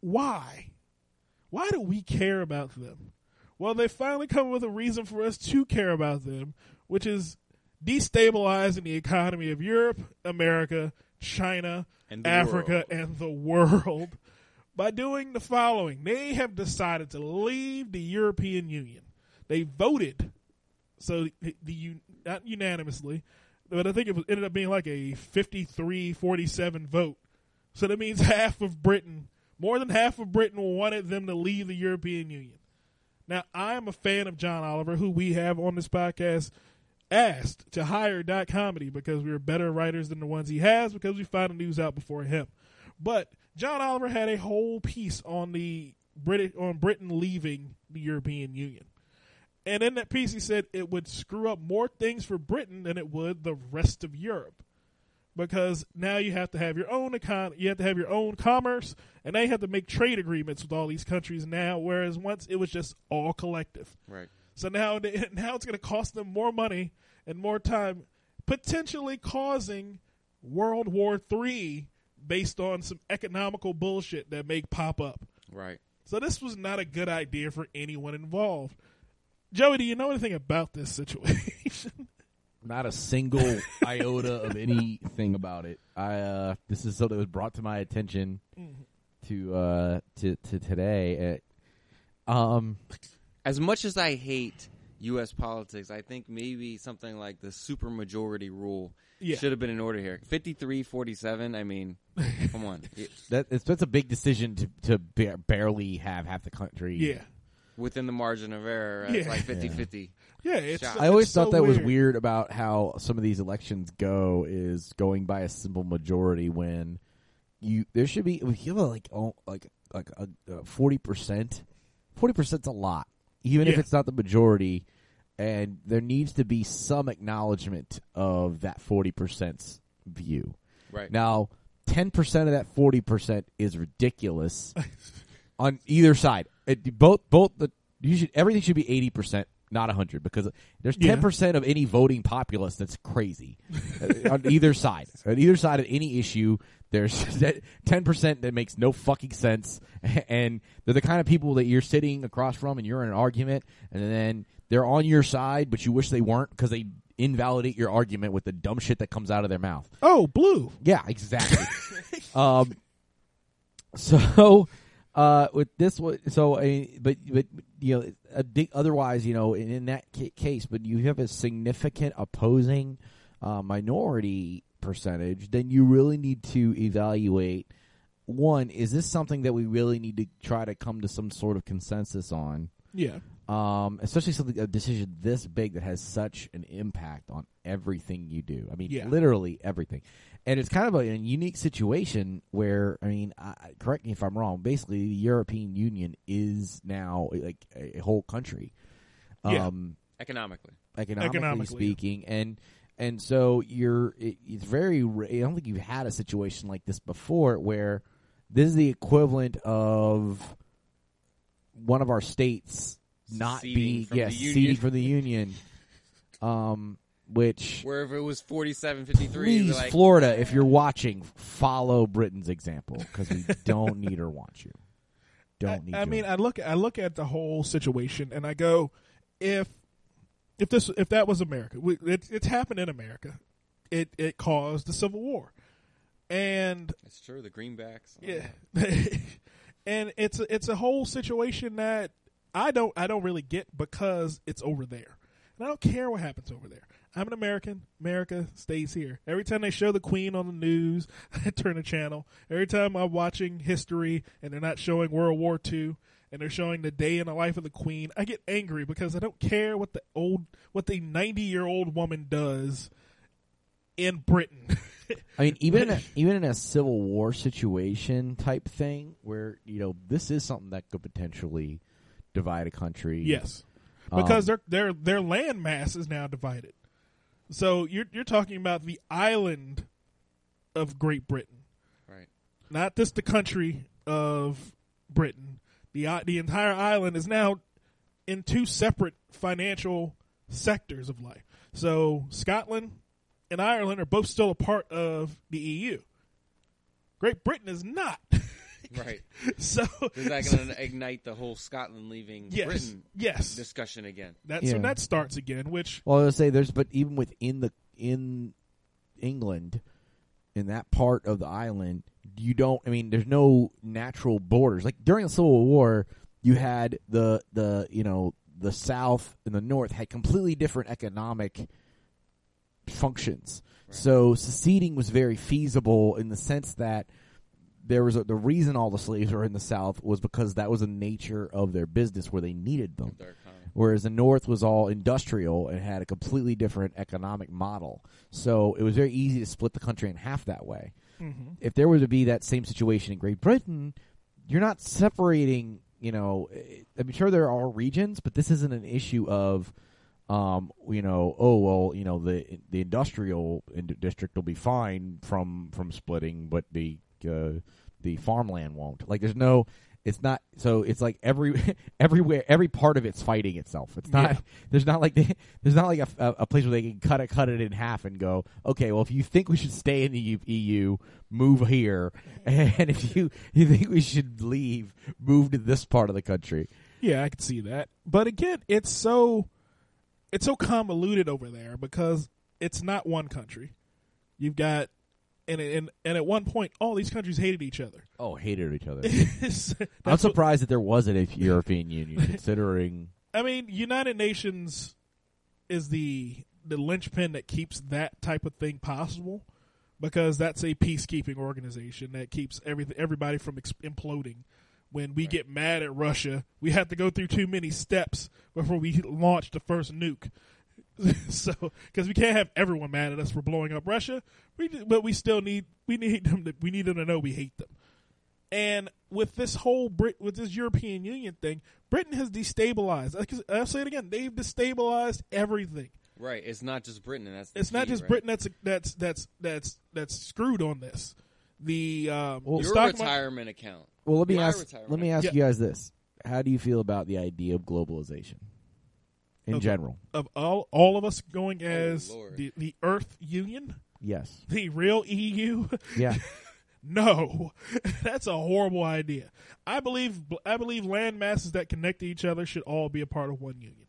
why? Why do we care about them? Well, they finally come with a reason for us to care about them, which is destabilizing the economy of Europe, America, China, And Africa, and the world by doing the following. They have decided to leave the European Union. They voted, so the, the not unanimously, but I think it was, ended up being like a 53-47 vote. So that means half of Britain, more than half of Britain, wanted them to leave the European Union. Now, I am a fan of John Oliver, who we have on this podcast asked to hire Dot Comedy because we are better writers than the ones he has because we find the news out before him. But John Oliver had a whole piece on the British on Britain leaving the European Union. And in that piece he said it would screw up more things for Britain than it would the rest of Europe. Because now you have to have your own econ you have to have your own commerce and now you have to make trade agreements with all these countries now whereas once it was just all collective. Right. So now, they- now it's going to cost them more money and more time, potentially causing World War Three based on some economical bullshit that may pop up. Right. So this was not a good idea for anyone involved. Joey, do you know anything about this situation? Not a single iota of anything about it. I uh, this is something that was brought to my attention to uh, to to today. Uh, um, As much as I hate U.S. politics, I think maybe something like the supermajority rule Yeah. should have been in order here. 53-47, I mean, come on. That it's, that's a big decision to to ba- barely have half the country. yeah, within the margin of error, it's Yeah. like 50-50. yeah. It's, Shot. I always it's so thought that was weird about how some of these elections go is going by a simple majority when you there should be if you have a, like oh, like like a forty percent forty percent's a lot even if it's not the majority and there needs to be some acknowledgement of that 40% view. Right. Now, ten percent of that forty percent is ridiculous on either side. It, both both the you should everything should be eighty percent, not hundred, because there's ten percent of any voting populace that's crazy Uh, on either side. On either side of any issue, there's ten percent that makes no fucking sense, and they're the kind of people that you're sitting across from, and you're in an argument, and then they're on your side, but you wish they weren't because they invalidate your argument with the dumb shit that comes out of their mouth. Oh, blue. Yeah, exactly. um, so uh, with this one, so uh, but but you know, a otherwise, you know, in, in that ca- case, but you have a significant opposing uh, minority percentage, then you really need to evaluate. One, is this something that we really need to try to come to some sort of consensus on? Yeah, um, especially something a decision this big that has such an impact on everything you do. I mean, Yeah. literally everything. And it's kind of a, a unique situation where, I mean, I, I- correct me if I'm wrong. Basically, the European Union is now like a, a whole country, Yeah. um, Economically. economically, Economically. speaking, and and so you're. It, it's very. I don't think you've had a situation like this before where this is the equivalent of one of our states not be yes the union. seceding from the union, um, which Where if it was 47 53, please like, Florida, if you're watching, follow Britain's example because we don't need or want you. Don't need. I, I you. mean, I look, I look at the whole situation, and I go, if if this, if that was America, we, it, it's happened in America. It it caused the Civil War, and It's true, the greenbacks. yeah, and it's it's a whole situation that I don't I don't really get because it's over there. And I don't care what happens over there. I'm an American. America stays here. Every time they show the Queen on the news, I turn the channel. Every time I'm watching history and they're not showing World War II and they're showing the day in the life of the Queen, I get angry because I don't care what the old what the 90 year old woman does in Britain. I mean, even in a, even in a civil war situation type thing, where you know this is something that could potentially divide a country. yes. Because Um, their their their land mass is now divided. So you're you're talking about the island of Great Britain. Right. not just the country of Britain. The the entire island is now in two separate financial sectors of life. So Scotland and Ireland are both still a part of the EU. Great Britain is not. Right. so Is that going to ignite the whole Scotland leaving yes, Britain yes. discussion again? That Yeah. so that starts again, which Well, I will say there's, but even within the in England, in that part of the island, you don't. I mean, there's no natural borders. Like during the Civil War, you had the the you know the South and the North had completely different economic functions. So seceding was very feasible in the sense that there was a, the reason all the slaves were in the South was because that was the nature of their business where they needed them whereas the North was all industrial and had a completely different economic model. So it was very easy to split the country in half that way. If there were to be that same situation in Great Britain, you're not separating. You know, I'm sure there are regions, but this isn't an issue of, um, you know, oh well, you know, the the industrial district will be fine from from splitting, but the uh, the farmland won't. Like, there's no. It's not so. It's like every everywhere, every part of it's fighting itself. It's not. Yeah. There's not like there's not like a, a, place where they can cut it cut it in half and go. Okay, well, if you think we should stay in the EU, EU move here, and if you you think we should leave, move to this part of the country. Yeah, I can see that. But again, it's so it's so convoluted over there because it's not one country. You've got and and and at one point all these countries hated each other. Oh, hated each other. I'm what- surprised that there wasn't a European Union, considering. I mean, United Nations is the the linchpin that keeps that type of thing possible because that's a peacekeeping organization that keeps everything everybody from ex- imploding. When we get mad at Russia, we have to go through too many steps before we launch the first nuke. so, because we can't have everyone mad at us for blowing up Russia, we but we still need we need them to we need them to know we hate them. And with this whole Brit with this European Union thing, Britain has destabilized. Like, I'll say it again, they've destabilized everything. Right. It's not just Britain. And that's the It's not just right? Britain that's that's that's that's that's screwed on this. The um, the Your stock market- retirement account. Well, let me My ask. Let me ask Yeah. you guys this: How do you feel about the idea of globalization in Okay. general? of all all of us going oh, as Lord. the the Earth Union, Yes. the real EU. Yeah. No, that's a horrible idea. I believe I believe land masses that connect to each other should all be a part of one union.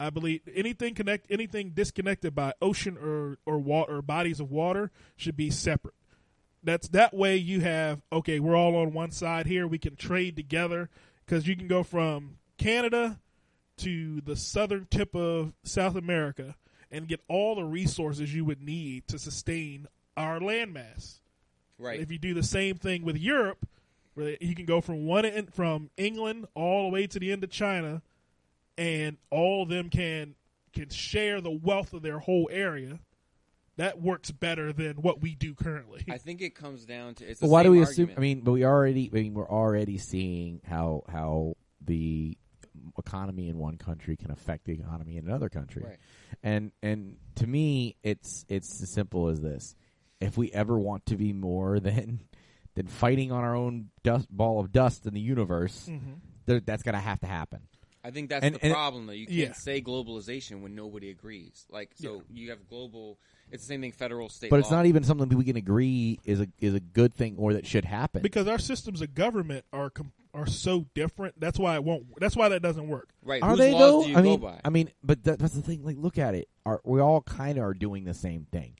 I believe anything connect anything disconnected by ocean or or water or bodies of water should be separate. That's that way you have okay, we're all on one side here. We can trade together because you can go from Canada to the southern tip of South America and get all the resources you would need to sustain our landmass. Right. If you do the same thing with Europe, where you can go from one end, from England all the way to the end of China, and all of them can can share the wealth of their whole area. That works better than what we do currently. I think it comes down to it's. But the why do same we assume? I mean, but we already. I mean, we're already seeing how how the economy in one country can affect the economy in another country. Right. And and to me, it's it's as simple as this: if we ever want to be more than than fighting on our own dust ball of dust in the universe, Mhm. there, that's going to have to happen. I think that's And- the and- problem, though. You can't Yeah. say globalization when nobody agrees. Like, so you have global. It's the same thing, federal, state. But it's not even something that we can agree is a is a good thing or that should happen. because our systems of government are com- are so different. That's why it won't. That's why that doesn't work. right. Are Whose they laws though? do you I go mean, by? I mean, but that, that's the thing. Like, look at it. Are we all kind of are doing the same thing?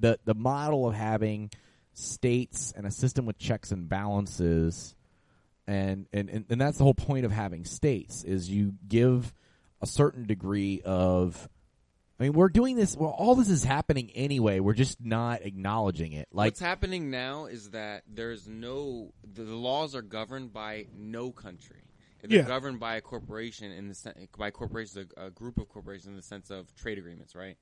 The the model of having states and a system with checks and balances, and, and and and that's the whole point of having states is you give a certain degree of. I mean, we're doing this. Well, all this is happening anyway. We're just not acknowledging it. Like What's happening now is that there's no the, the laws are governed by no country. They're Yeah. governed by a corporation in the sen- by corporations a, a group of corporations in the sense of trade agreements, right?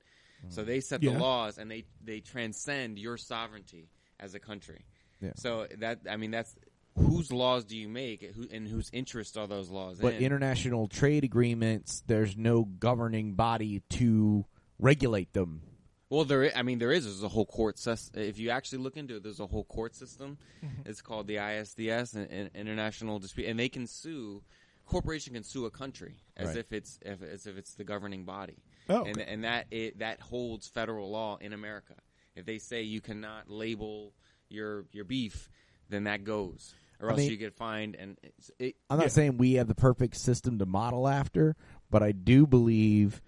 So hmm. they set Yeah. the laws and they they transcend your sovereignty as a country. Yeah. So that I mean that's whose laws do you make who, and whose interest are those laws But in? international trade agreements, there's no governing body to regulate them. Well, there. i- I mean, there is. There's a whole court system. If you actually look into it, there's a whole court system. Mm-hmm. It's called the ISDS, an, an International Dispute, and they can sue. Corporation can sue a country as Right. if it's if, as if it's the governing body, Oh, and okay. and that it, that holds federal law in America. If they say you cannot label your your beef, then that goes, or I else mean- you get fined. And it's, it, I'm not Yeah. saying we have the perfect system to model after, but I do believe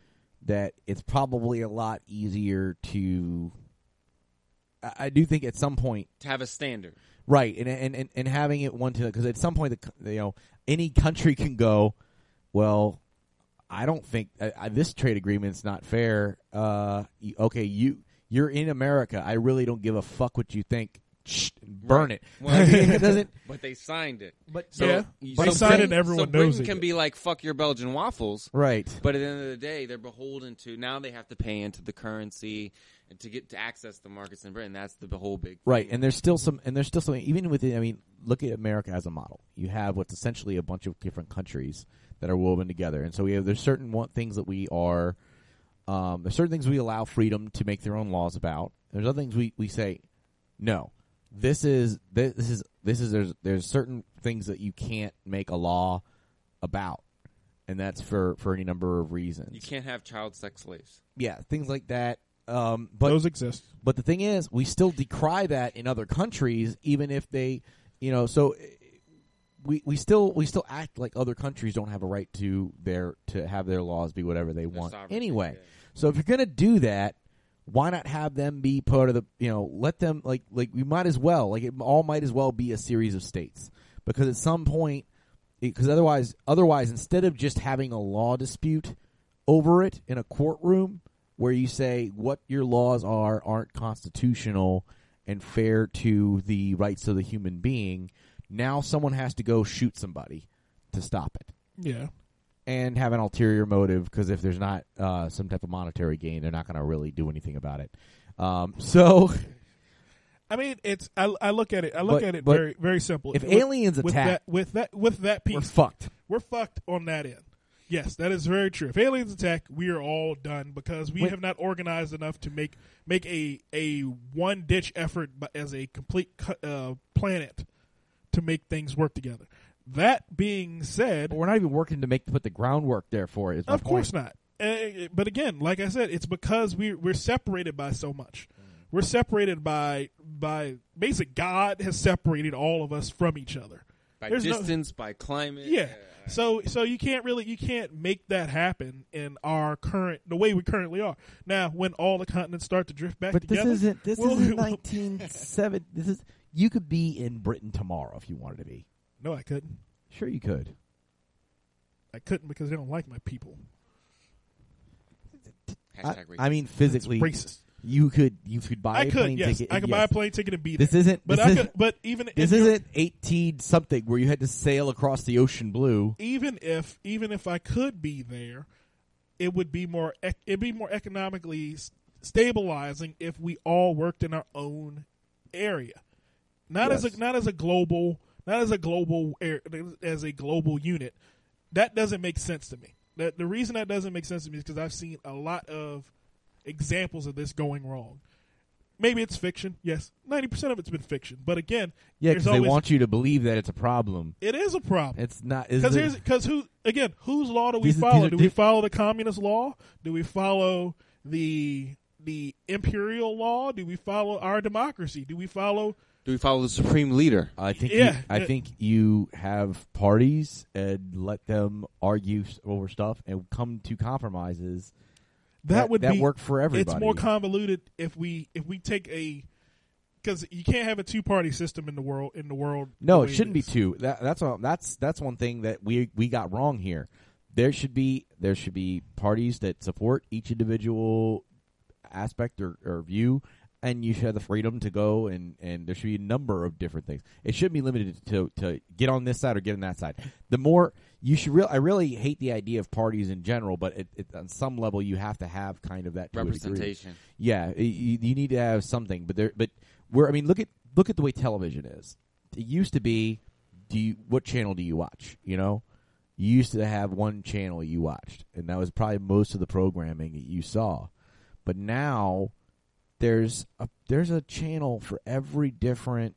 that it's probably a lot easier to. I I do think at some point, to have a standard. right, and and and, and having it one to because at some point, the, you know, any country can go, well, I don't think uh, this trade agreement's not fair. Uh, okay, you you're in America. I really don't give a fuck what you think. Burn it. Well, it doesn't. But they signed it. But So, Yeah. you- They so signed Britain- and everyone so Britain knows it. can be like fuck your Belgian waffles, right. But at the end of the day, they're beholden to now they have to pay into the currency and to get to access the markets in Britain. That's the whole big Right, thing. and there's still some, and there's still some. Even within, I mean, look at America as a model. You have what's essentially a bunch of different countries that are woven together, and so we have there's certain one, things that we are. Um, there's certain things we allow freedom to make their own laws about. There's other things we, we say, no, this is this, this is this is there's there's certain things that you can't make a law about, and that's for for any number of reasons. you can't have child sex slaves. yeah, things like that. Um, but Those exist. but the thing is, we still decry that in other countries, even if they, you know, so eh, we we still we still act like other countries don't have a right to their to have their laws be whatever they Their want anyway. yeah. So if you're gonna do that, why not have them be part of the you know let them like like we might as well like it all might as well be a series of states because at some point because otherwise otherwise instead of just having a law dispute over it in a courtroom where you say what your laws are aren't constitutional and fair to the rights of the human being now someone has to go shoot somebody to stop it Yeah. And have an ulterior motive because if there's not uh, some type of monetary gain, they're not going to really do anything about it. Um, so, I mean, it's I, I look at it. I look But- at it very very simple. if With- aliens with attack- that with that with that piece, we're fucked. we're fucked on that end. Yes, that is very true. If aliens attack, we are all done because we Wait. have not organized enough to make make a a one ditch effort as a complete uh, planet to make things work together. That being said, But we're not even working to make put the groundwork there for it. Is my of course point. not. Uh, but again, like I said, it's because we we're separated by so much. Mm. We're separated by by basic God has separated all of us from each other. By There's no- distance, by climate. Yeah. So so you can't really you can't make that happen in our current the way we currently are. Now, when all the continents start to drift back But this together, isn't. This we'll- isn't 1970. This is. You could be in Britain tomorrow if you wanted to be. No, I couldn't. Sure, you could. I couldn't because they don't like my people. I, Hashtag racist. I mean, physically, Racist. you could. You could buy I a could, plane yes, ticket. I and could buy a yes. plane ticket and be This there. isn't. But this I is, could, but even This if you're- isn't 18 something where you had to sail across the ocean blue. even if even if I could be there, it would be more ec- it'd be more economically s- stabilizing if we all worked in our own area, not as Yes. a not as a global not as a global as a global unit. That doesn't make sense to me. That the reason that doesn't make sense to me is because I've seen a lot of examples of this going wrong. Maybe it's fiction. Yes, ninety percent of it's been fiction. But again, Yeah, because they want you to believe that it's a problem. it is a problem. It's not. Because here's because who again? Whose law do we These follow? these Do we follow the communist law? Do we follow the the imperial law? Do we follow our democracy? Do we follow? Do we follow the supreme leader? I think. Yeah, you, I think you have parties and let them argue over stuff and come to compromises. That, would that be work for everybody. It's more convoluted if we if we take a because you can't have a two party system in the world. In the world, No, the it shouldn't be two. That, that's all, that's that's one thing that we we got wrong here. There should be there should be parties that support each individual aspect or, or view, and you should have the freedom to go and and there should be a number of different things. It shouldn't be limited to to get on this side or get on that side. The more you should real I really hate the idea of parties in general, but it, it, on some level you have to have kind of that to a degree. Representation. Yeah, you, you need to have something, but there, but we're. I mean, look at look at the way television is. It used to be, do you what channel do you watch? You know, you used to have one channel you watched, and that was probably most of the programming that you saw. But now there's a there's a channel for every different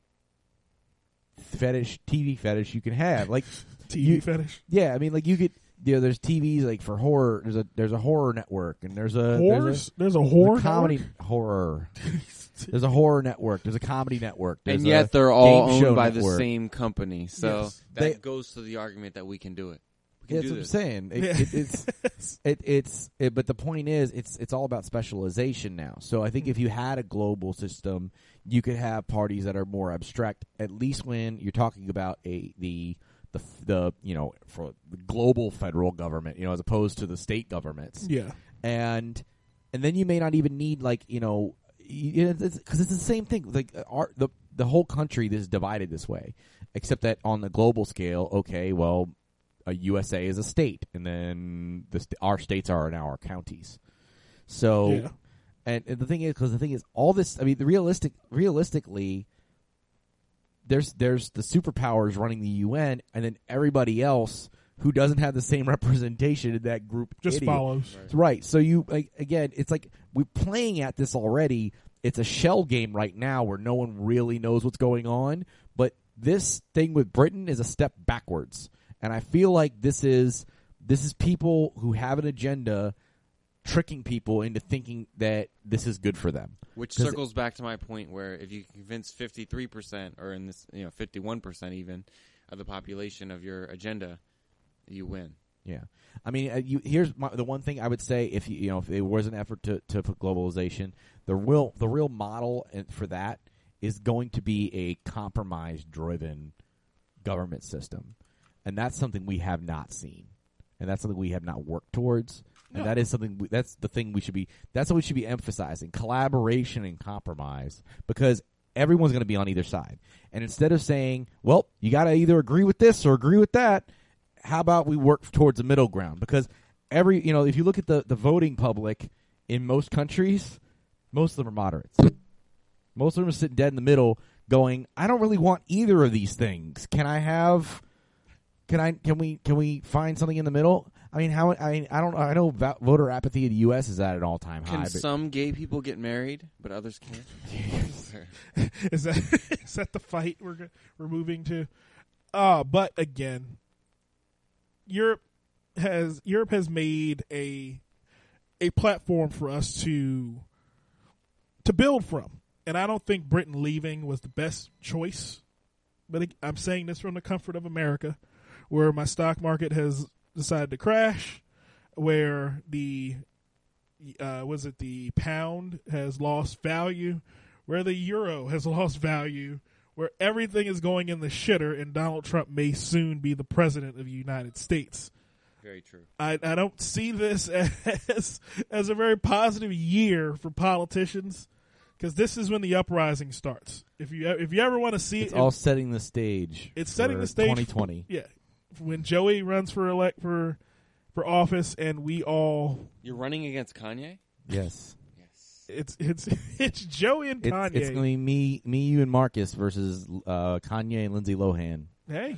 fetish TV fetish you can have. Like TV you- fetish. yeah, I mean, like you could. You know, there's TVs like for horror. There's a there's a horror network, and there's a there's a- There's a there's whore a comedy network? horror. There's a horror network. There's a comedy network. There's and a yet they're all owned by the same company. So Yes. that They- goes to the argument that we can do it. We can Yeah, that's what I'm this. saying. It, Yeah. it, it's it, it's it, but the point is, it's it's all about specialization now. So I think if you had a global system, you could have parties that are more abstract. At least when you're talking about a the the the you know for the global federal government, you know, as opposed to the state governments. Yeah. and and then you may not even need like you know because it's, it's the same thing like uh, our the the whole country is divided this way except that on the global scale okay well a USA is a state and then the st- our states are now our counties so Yeah. and, and the thing is because the thing is all this I mean the realistic realistically there's there's the superpowers running the UN and then everybody else who doesn't have the same representation in that group Just idiot. follows. Right. So you like again, it's like we're playing at this already. It's a shell game right now where no one really knows what's going on. But this thing with Britain is a step backwards, and I feel like this is this is people who have an agenda tricking people into thinking that this is good for them. Which circles back to my point where if you convince 53% or in this, you know, 51% even of the population of your agenda, you win. Yeah, I mean, uh, you, here's my, the one thing I would say: if you, you know, if there was an effort to to put globalization, the real the real model and- for that is going to be a compromise-driven government system, and that's something we have not seen, and that's something we have not worked towards, and No. that is something we, that's the thing we should be that's what we should be emphasizing: collaboration and compromise, because everyone's going to be on either side, and instead of saying, "Well, you got to either agree with this or agree with that," how about we work towards a middle ground? Because every you know, if you look at the the voting public in most countries, most of them are moderates. Most of them are sitting dead in the middle, going, "I don't really want either of these things. Can I have? Can I? Can we? Can we find something in the middle?" I mean, how? I mean, I don't. I know voter apathy in the U.S. is at an all time Can high. But some gay people get married, but others can't? is that is that the fight we're go- we're moving to? Uh but again, Europe has Europe has made a a platform for us to to build from, and I don't think Britain leaving was the best choice. But I'm saying this from the comfort of America, where my stock market has decided to crash, where the uh, was it the pound has lost value, where the euro has lost value, where everything is going in the shitter, and Donald Trump may soon be the president of the United States. Very true. I, I don't see this as as a very positive year for politicians because this is when the uprising starts. If you if you ever want to see it's it, all setting the stage. it's setting for the stage. 2020. yeah, when Joey runs for elect for for office, and we all You're running against Kanye? Yes. Yes. it's it's it's Joey and It's, Kanye. it's going to be me, me, you, and Marcus versus uh, Kanye and Lindsay Lohan. hey,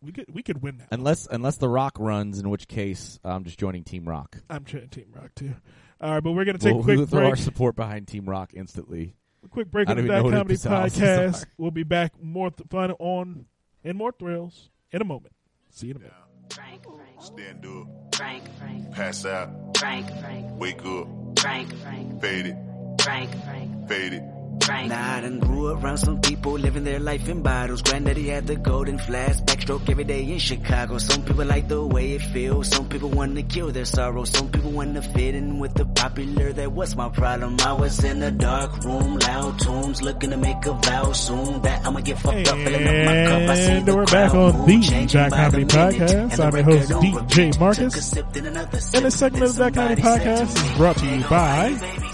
we could we could win that. Unless unless The Rock runs, in which case I'm just joining Team Rock. I'm joining Team Rock too. All right, but we're gonna take we'll, a quick we'll throw break. our support behind Team Rock instantly. A quick break I on the Bad Comedy Podcast. are. We'll be back more th- fun on and more thrills in a moment. See you in a moment. Frank, Frank, Stand up, Frank, Frank, pass out, Frank, Frank, wake up, Frank, Frank, fade it, Frank, Frank, fade it, Nah, I done grew around some people living their life in bottles. Granddaddy had the golden flask, backstroke every day in Chicago. Some people like the way it feels. Some people want to kill their sorrow. Some people want to fit in with the popular. That was my problem. I was in a dark room, loud tunes, looking to make a vow soon. That I'ma get fucked up, filling up my cup. I see And the we're back crowd on the Jack by Comedy. Podcast. I'm your host, DJ. Marcus. Took a sip, then another sip, And this segment of the Jack Comedy Podcast is brought to you by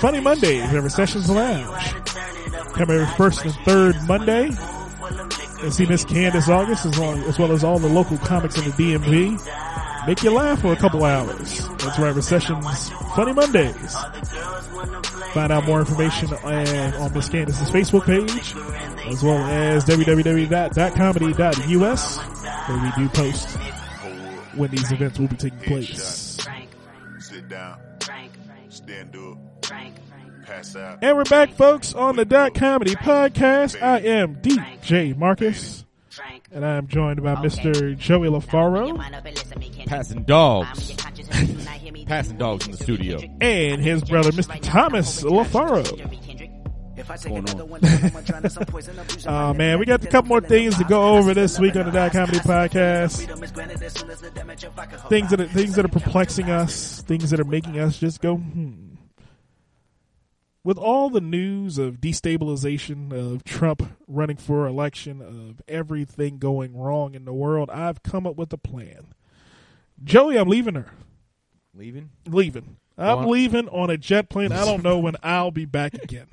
Funny Mondays, River Sessions Lounge. Come every first and third Monday. And see Miss Candace August as well, as well as all the local comics in the DMV. Make you laugh for a couple hours. That's right, Sessions Funny Mondays. Find out more information on, on Miss Candace's Facebook page, as well as www.comedy.us, where we do post when these events will be taking place. Sit down. And we're back, folks, on the Dot Comedy Podcast. I am DJ Marcus, and I'm joined by Mr. Joey LoFaro Passing dogs. Passing dogs in the studio. and his brother, Mr. Thomas LoFaro. Oh man, we got a couple more things to go over this week on the Dot Comedy Podcast. Things that are, things that are perplexing us, things that are making us just go, hmm. With all the news of destabilization, of Trump running for election, of everything going wrong in the world, I've come up with a plan. Joey, I'm leaving her. Leaving? Leaving. I'm Well- leaving on a jet plane. I don't know when I'll be back again.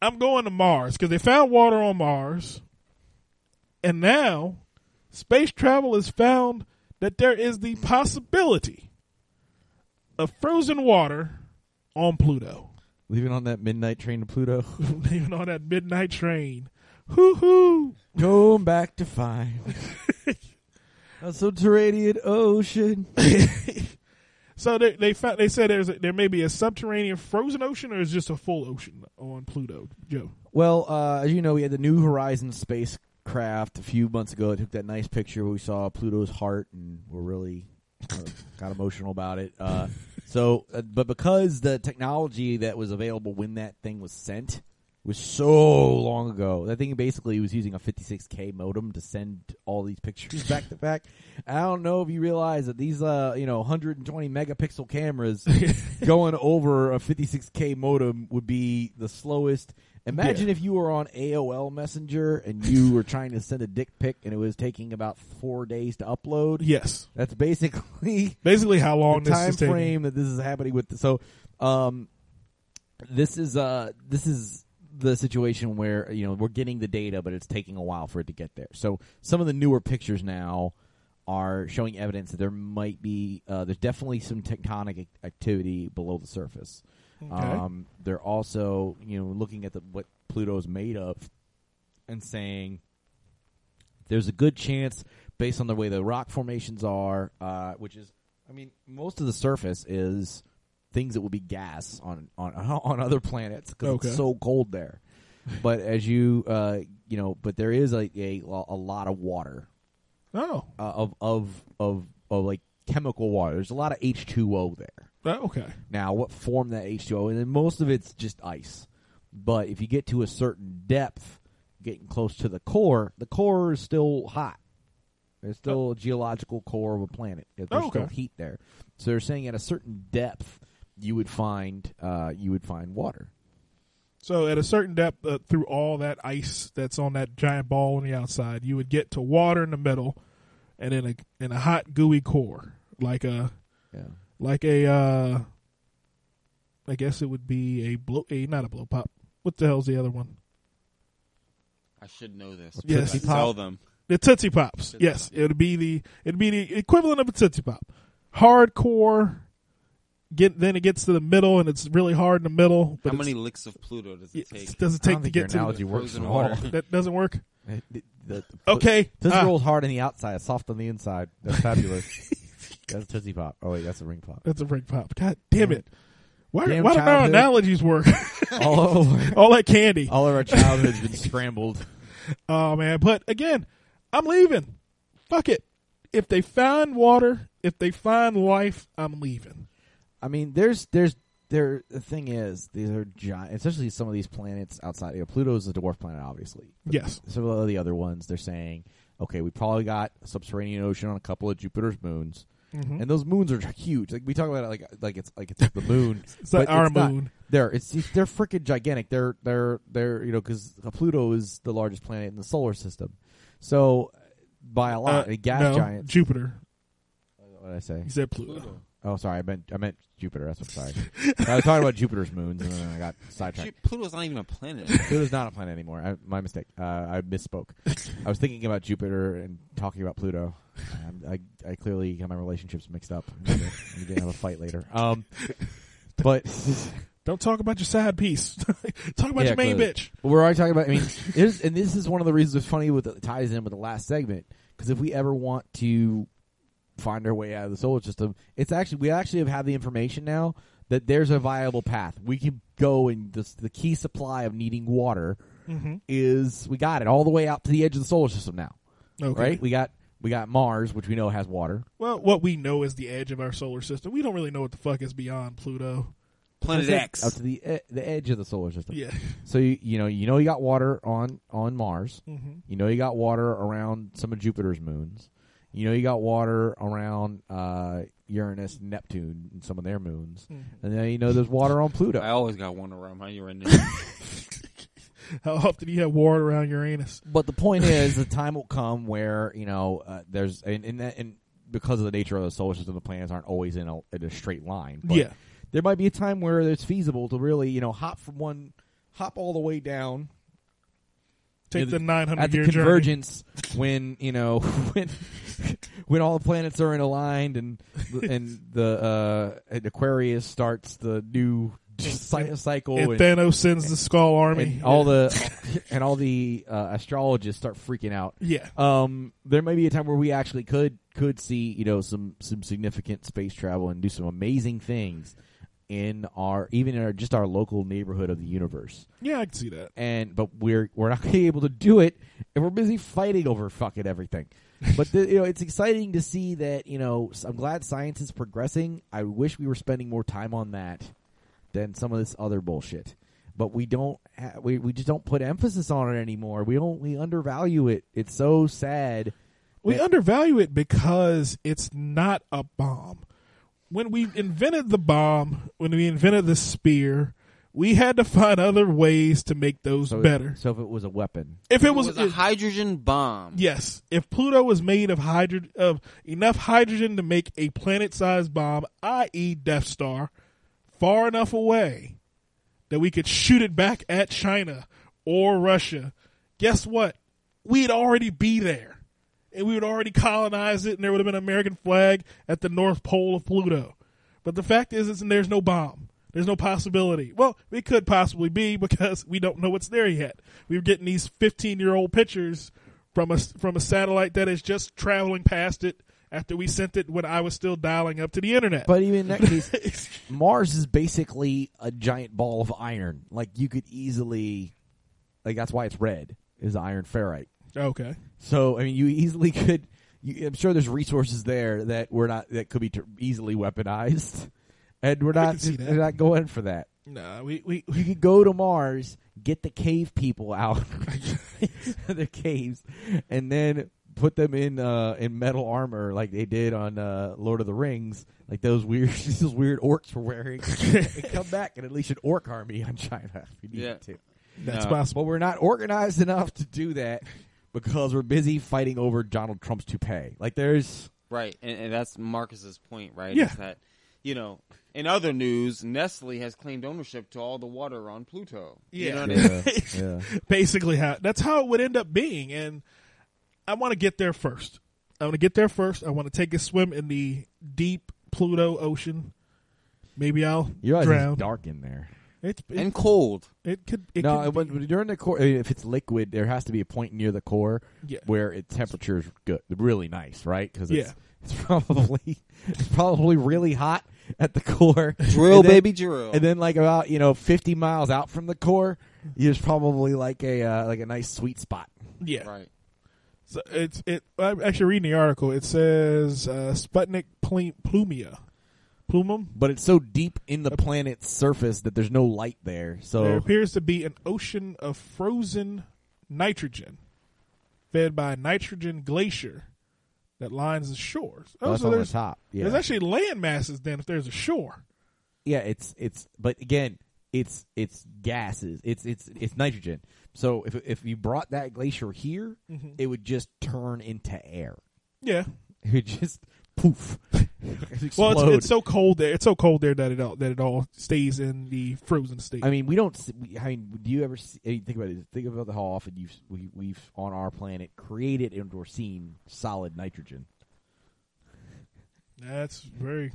I'm going to Mars because they found water on Mars. And now space travel has found that there is the possibility of frozen water on Pluto. Leaving on that midnight train to Pluto. Leaving on that midnight train. Hoo hoo. Going back to find A subterranean ocean. So they they found, they said there's a, there may be a subterranean frozen ocean or is just a full ocean on Pluto, Joe. Well, uh, as you know, we had the New Horizons spacecraft a few months ago. It took that nice picture where we saw Pluto's heart, and we're really uh, got emotional about it. Uh, so, uh, but because the technology that was available when that thing was sent was so long ago, that thing basically was using a 56k modem to send all these pictures back to back. I don't know if you realize that these, uh, you know, 120 megapixel cameras going over a 56k modem would be the slowest. Imagine Yeah. if you were on AOL Messenger and you were trying to send a dick pic and it was taking about four days to upload. Yes. That's basically Basically how long the this time is taking. frame that this is happening with. The, so, um, this is uh, this is the situation where you know we're getting the data, but it's taking a while for it to get there. So, some of the newer pictures now are showing evidence that there might be uh, there's definitely some tectonic activity below the surface. Okay. Um, they're also you know looking at the, what Pluto's made of and saying there's a good chance based on the way the rock formations are, uh, which is, I mean, most of the surface is things that will be gas on on on other planets because Okay. it's so cold there. but as you uh, you know, but there is a a, a lot of water Oh. uh, of of of of like chemical water. There's a lot of H two O there. Oh, okay. Now, what form that H2O? And then most of it's just ice. But if you get to a certain depth, getting close to the core, the core is still hot. There's still a geological core of a planet. There's Oh, still heat there. So they're saying at a certain depth, you would find uh, you would find water. So at a certain depth, uh, through all that ice that's on that giant ball on the outside, you would get to water in the middle, and then a in a hot gooey core, like a Yeah. Like a uh, I guess it would be a blow a not a blow pop. What the hell's the other one? I should know this. Yes. I Tootsie sell them. The Tootsie Pops. Tootsie yes, Pop. it would be the it'd be the equivalent of a Tootsie Pop. Hardcore. Get then it gets to the middle and it's really hard in the middle. But How many licks of Pluto does it it take? does it I take don't to think your get to analogy the, works frozen at water. all. that doesn't work? It- it- the- Okay. Tootsie ah, Roll's hard on the outside, soft on the inside. That's fabulous. that's a Tootsie Pop. Oh wait, that's a ring pop. That's a ring pop. God damn it. Why, Damn why don't our childhood. analogies work? all over. All that candy. All of our childhood's been scrambled. Oh man, but again, I'm leaving. Fuck it. If they find water, if they find life, I'm leaving. I mean, there's there's they're the thing is these are giant, especially some of these planets outside. You know, Pluto's a dwarf planet, obviously. Yes. Some of the other ones, they're saying, okay, we probably got a subterranean ocean on a couple of Jupiter's moons, Mhm. and those moons are huge. Like we talk about it like like it's like it's the moon. It's like but our it's not. moon. They're it's, it's they're freaking gigantic. They're they're they're you know because Pluto is the largest planet in the solar system, so by a lot, Uh, a gas no, giant. Jupiter. what did I say? He said Pluto. Oh, sorry, I meant I meant Jupiter. That's what sorry. I was talking about Jupiter's moons, and then I got sidetracked. Pluto's not even a planet. Pluto's not a planet anymore. I, my mistake. Uh, I misspoke. I was thinking about Jupiter and talking about Pluto. Um, I I clearly got my relationships mixed up. We need to- we need to have a fight later. Um, but Don't talk about your side piece. talk about Yeah, your main clearly. bitch. But we're already talking about. I mean, there's, and this is one of the reasons it's funny with it ties in with the last segment because if we ever want to find our way out of the solar system, it's actually we actually have had the information now that there's a viable path. We can go and the, the key supply of needing water Mm-hmm. is we got it all the way out to the edge of the solar system now. Okay. Right? We got we got Mars, which we know has water. Well, what we know is the edge of our solar system. We don't really know what the fuck is beyond Pluto. Planet That's it, X. up to the e- the edge of the solar system. Yeah. So you you know you know you got water on on Mars. Mm-hmm. You know you got water around some of Jupiter's moons. You know you got water around uh, Uranus, and Neptune, and some of their moons. Mm-hmm. And then you know there's water on Pluto. I always got one around my Uranus. How often do you have water around Uranus? But the point is, the time will come where you know uh, there's and and, that, and because of the nature of the solar system, the planets aren't always in a, in a straight line. But Yeah. there might be a time where it's feasible to really you know hop from one, hop all the way down Take Yeah, the 900 at the year journey. convergence when you know when when all the planets are in aligned and and the uh, and Aquarius starts the new cy- cycle And and, Thanos sends the Skull Army. and all the and all the uh, astrologists start freaking out. Yeah. Um, there may be a time where we actually could could see you know some some significant space travel and do some amazing things in our even in our just our local neighborhood of the universe Yeah, I can see that. and but we're we're not gonna be able to do it, and we're busy fighting over fucking everything. But the, you know, it's exciting to see that you know. I'm glad science is progressing. I wish we were spending more time on that than some of this other bullshit. But we don't. Ha- we we just don't put emphasis on it anymore. We don't. We undervalue it. It's so sad. We that- undervalue it because it's not a bomb. When we invented the bomb, when we invented the spear, we had to find other ways to make those so better. So if it was a weapon, If it it was, was a hydrogen bomb. yes, if Pluto was made of hydrogen of enough hydrogen to make a planet-sized bomb, i.e., Death Star, far enough away that we could shoot it back at China or Russia, guess what? We'd already be there. And we would already colonize it, and there would have been an American flag at the North Pole of Pluto. But the fact is, is there's no bomb. There's no possibility. Well, it could possibly be because we don't know what's there yet. We're getting these 15 year old pictures from a from a satellite that is just traveling past it after we sent it when I was still dialing up to the internet. but even in that case, Mars is basically a giant ball of iron. Like you could easily, like that's why it's red. Is iron ferrite. okay, So I mean, you easily could. You, I'm sure there's resources there that we're not that could be easily weaponized, and we're not. We're not going for that. nah, we we You could go to Mars, get the cave people out of their caves, and then put them in uh, in metal armor like they did on uh, Lord of the Rings, like those weird those weird orcs were wearing, and come back and unleash an orc army on China if we needed Yeah. to. that's No. possible. But we're not organized enough to do that because we're busy fighting over Donald Trump's toupee. Like there's Right, and, and that's Marcus's point, right? Yeah. Is that you know, in other news, Nestle has claimed ownership to all the water on Pluto. You know what I mean? yeah. basically how that's how it would end up being and i want to get there first i want to get there first i want to take a swim in the deep pluto ocean maybe i'll You realize drown it's dark in there. It's, it, And cold. it could it no, could when, be- during the core, if it's liquid, there has to be a point near the core Yeah. where its temperature is good, really nice, right? Because it's, Yeah. it's probably it's probably really hot at the core. Drill, And then- baby, drill. And then, like about you know fifty miles out from the core, there's probably like a uh, like a nice sweet spot. yeah right. So it's it i'm actually reading the article it says uh sputnik Pl- plumia Plumum. but it's so deep in the planet's surface that there's no light there. So There appears to be an ocean of frozen nitrogen fed by a nitrogen glacier that lines the shores. Oh, that's so on the there's, top. Yeah, there's actually land masses then if there's a shore. yeah. It's it's but again, it's it's gases. It's it's it's nitrogen. So if if you brought that glacier here, Mm-hmm. it would just turn into air. Yeah. It would just poof. Well, it's, it's so cold there. It's so cold there that it all that it all stays in the frozen state. I mean, we don't. I mean, do you ever see, think about it? Think about how often you've we, we've on our planet created and or seen solid nitrogen. That's very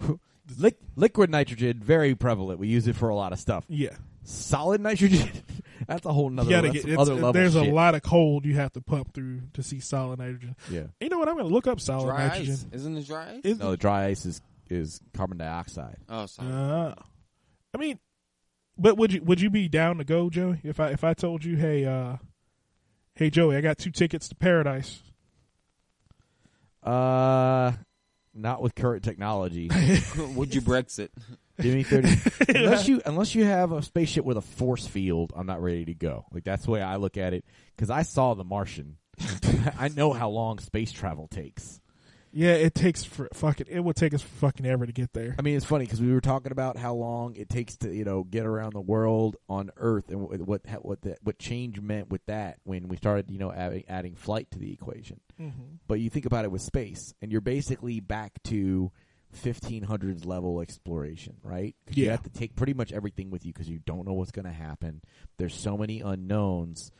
Liq liquid nitrogen very prevalent. We use it for a lot of stuff. yeah. Solid nitrogen, that's a whole nother. You gotta get other level. there's shit. a lot of cold you have to pump through to see solid nitrogen. Yeah. You know what? I'm gonna look up solid Dry nitrogen. ice. Isn't it dry ice? Is No, the dry ice is is carbon dioxide. oh, sorry. Uh, I mean, but would you would you be down to go, Joey? If I if I told you, hey, uh, hey Joey, I got two tickets to paradise. Uh, not with current technology. Would you Brexit? Give me thirty. unless you unless you have a spaceship with a force field, I'm not ready to go. Like that's the way I look at it. Because I saw The Martian. I know how long space travel takes. Yeah, it takes for fucking. It would take us fucking ever to get there. I mean, it's funny because we were talking about how long it takes to you know get around the world on Earth and what what what the, what change meant with that when we started you know adding, adding flight to the equation. Mm-hmm. But you think about it with space, and you're basically back to 1500s level exploration, right? 'Cause You Yeah. have to take pretty much everything with you because you don't know what's going to happen. There's so many unknowns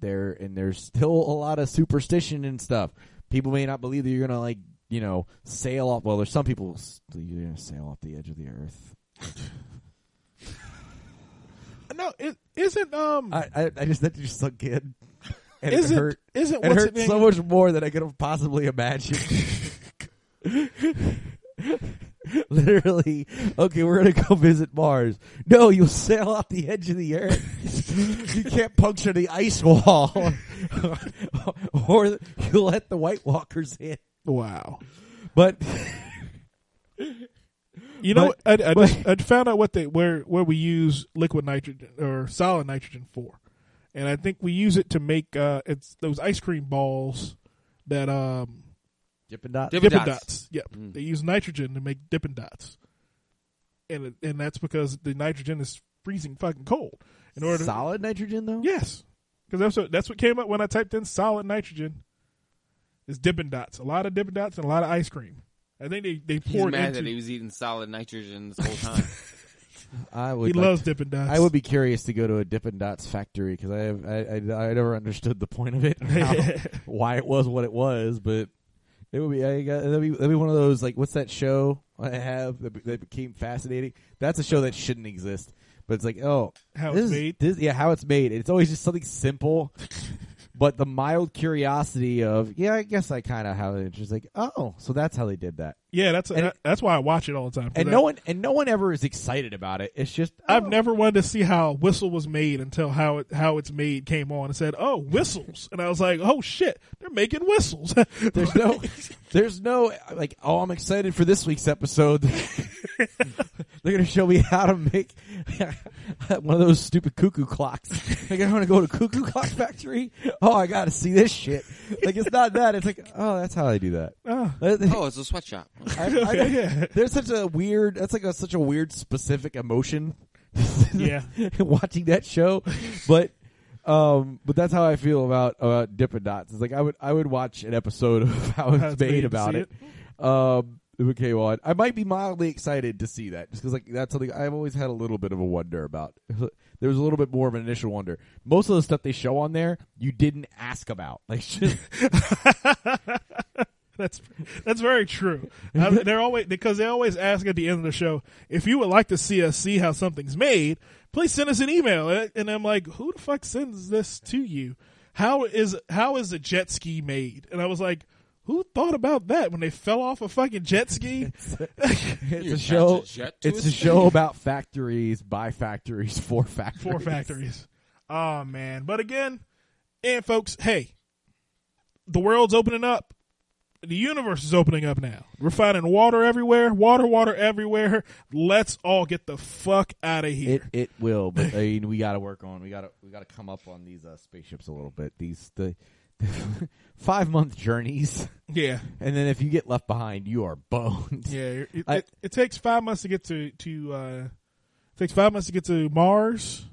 there, and there's still a lot of superstition and stuff. People may not believe that you're going to like, you know, sail off. Well, there's some people you're going to sail off the edge of the earth. No, it isn't. Um, I I, I just that just sunk in, and it isn't hurt. isn't It hurt it so much more than I could have possibly imagined. Literally, okay, we're gonna go visit Mars. No, you'll sail off the edge of the earth. you can't puncture the ice wall, or you'll let the White Walkers in. Wow. But You know, But- I, I, but- just, I found out what they where where we use liquid nitrogen or solid nitrogen for, and I think we use it to make uh, it's those ice cream balls that um Dippin' Dots. Dippin' Dippin' Dots. Dots. Yep, Mm. they use nitrogen to make Dippin' Dots, and it, and that's because the nitrogen is freezing fucking cold. In order, to, solid nitrogen though. yes, because that's what that's what came up when I typed in solid nitrogen. Is Dippin' Dots a lot of Dippin' Dots and a lot of ice cream? I think they they He's mad into. that he was eating solid nitrogen this whole time. I would. he like loves to- Dippin' Dots. I would be curious to go to a Dippin' Dots factory because I have I, I I never understood the point of it, how, why it was what it was, but it would be I got that'd be be one of those like what's that show I have that, that became fascinating. That's a show that shouldn't exist, but it's like oh How it's is- made? this- yeah, how it's made. It's always just something simple. But the mild curiosity of yeah, I guess I kind of have it. Just like oh, so that's how they did that, Yeah, that's And- uh, that's why I watch it all the time. and no one and no one ever is excited about it. It's just I've oh. never wanted to see how whistle was made until how it how it's made came on and said, "Oh, whistles," and I was like, "Oh shit, they're making whistles." There's no, there's no like. Oh, I'm excited for this week's episode. They're gonna show me how to make one of those stupid cuckoo clocks. Like I want to go to cuckoo clock factory. Oh, I got to see this shit. Like it's not that. It's like oh, that's how they do that. Ah. oh, it's a sweatshop. I, I, there's such a weird. That's like a, such a weird specific emotion. Yeah. watching that show, but um, but that's how I feel about about Dippin' Dots. It's like I would I would watch an episode of how it's, How it's made, made about see it. Um, came on, I might be mildly excited to see that just because like that's something I've always had a little bit of a wonder about. There was a little bit more of an initial wonder. Most of the stuff they show on there, you didn't ask about. Like, just, That's that's very true. I, they're always because they always ask at the end of the show if you would like to see us see how something's made. Please send us an email, And- and I'm like, who the fuck sends this to you? How is how is a jet ski made? And I was like, who thought about that when they fell off a fucking jet ski? it's You a show. a jet to It's a a show about factories by factories for factories. Four factories. Oh man! But again, and folks, hey, the world's opening up. the universe is opening up now. We're finding water everywhere, water, water everywhere. Let's all get the fuck out of It here. it will, but I mean, we got to work on. We got to we got to come up on these uh, spaceships a little bit. These the, five month journeys, yeah, and then if you get left behind, you are boned. yeah. It, I- it, it takes five months to get to to. Uh, it takes five months to get to Mars.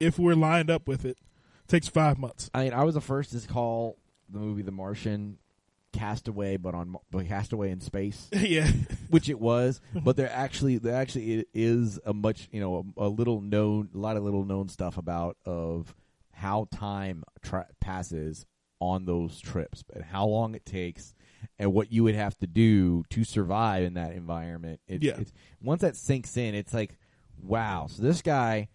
If we're lined up with it, it takes five months. I mean, I was the first to call the movie The Martian Castaway, but on but Castaway in space, yeah, which it was. But there actually there actually it is a much you know a, a little known a lot of little known stuff about of how time tra- passes on those trips and how long it takes and what you would have to do to survive in that environment. It's, Yeah. it's, once that sinks in, it's like, wow. So this guy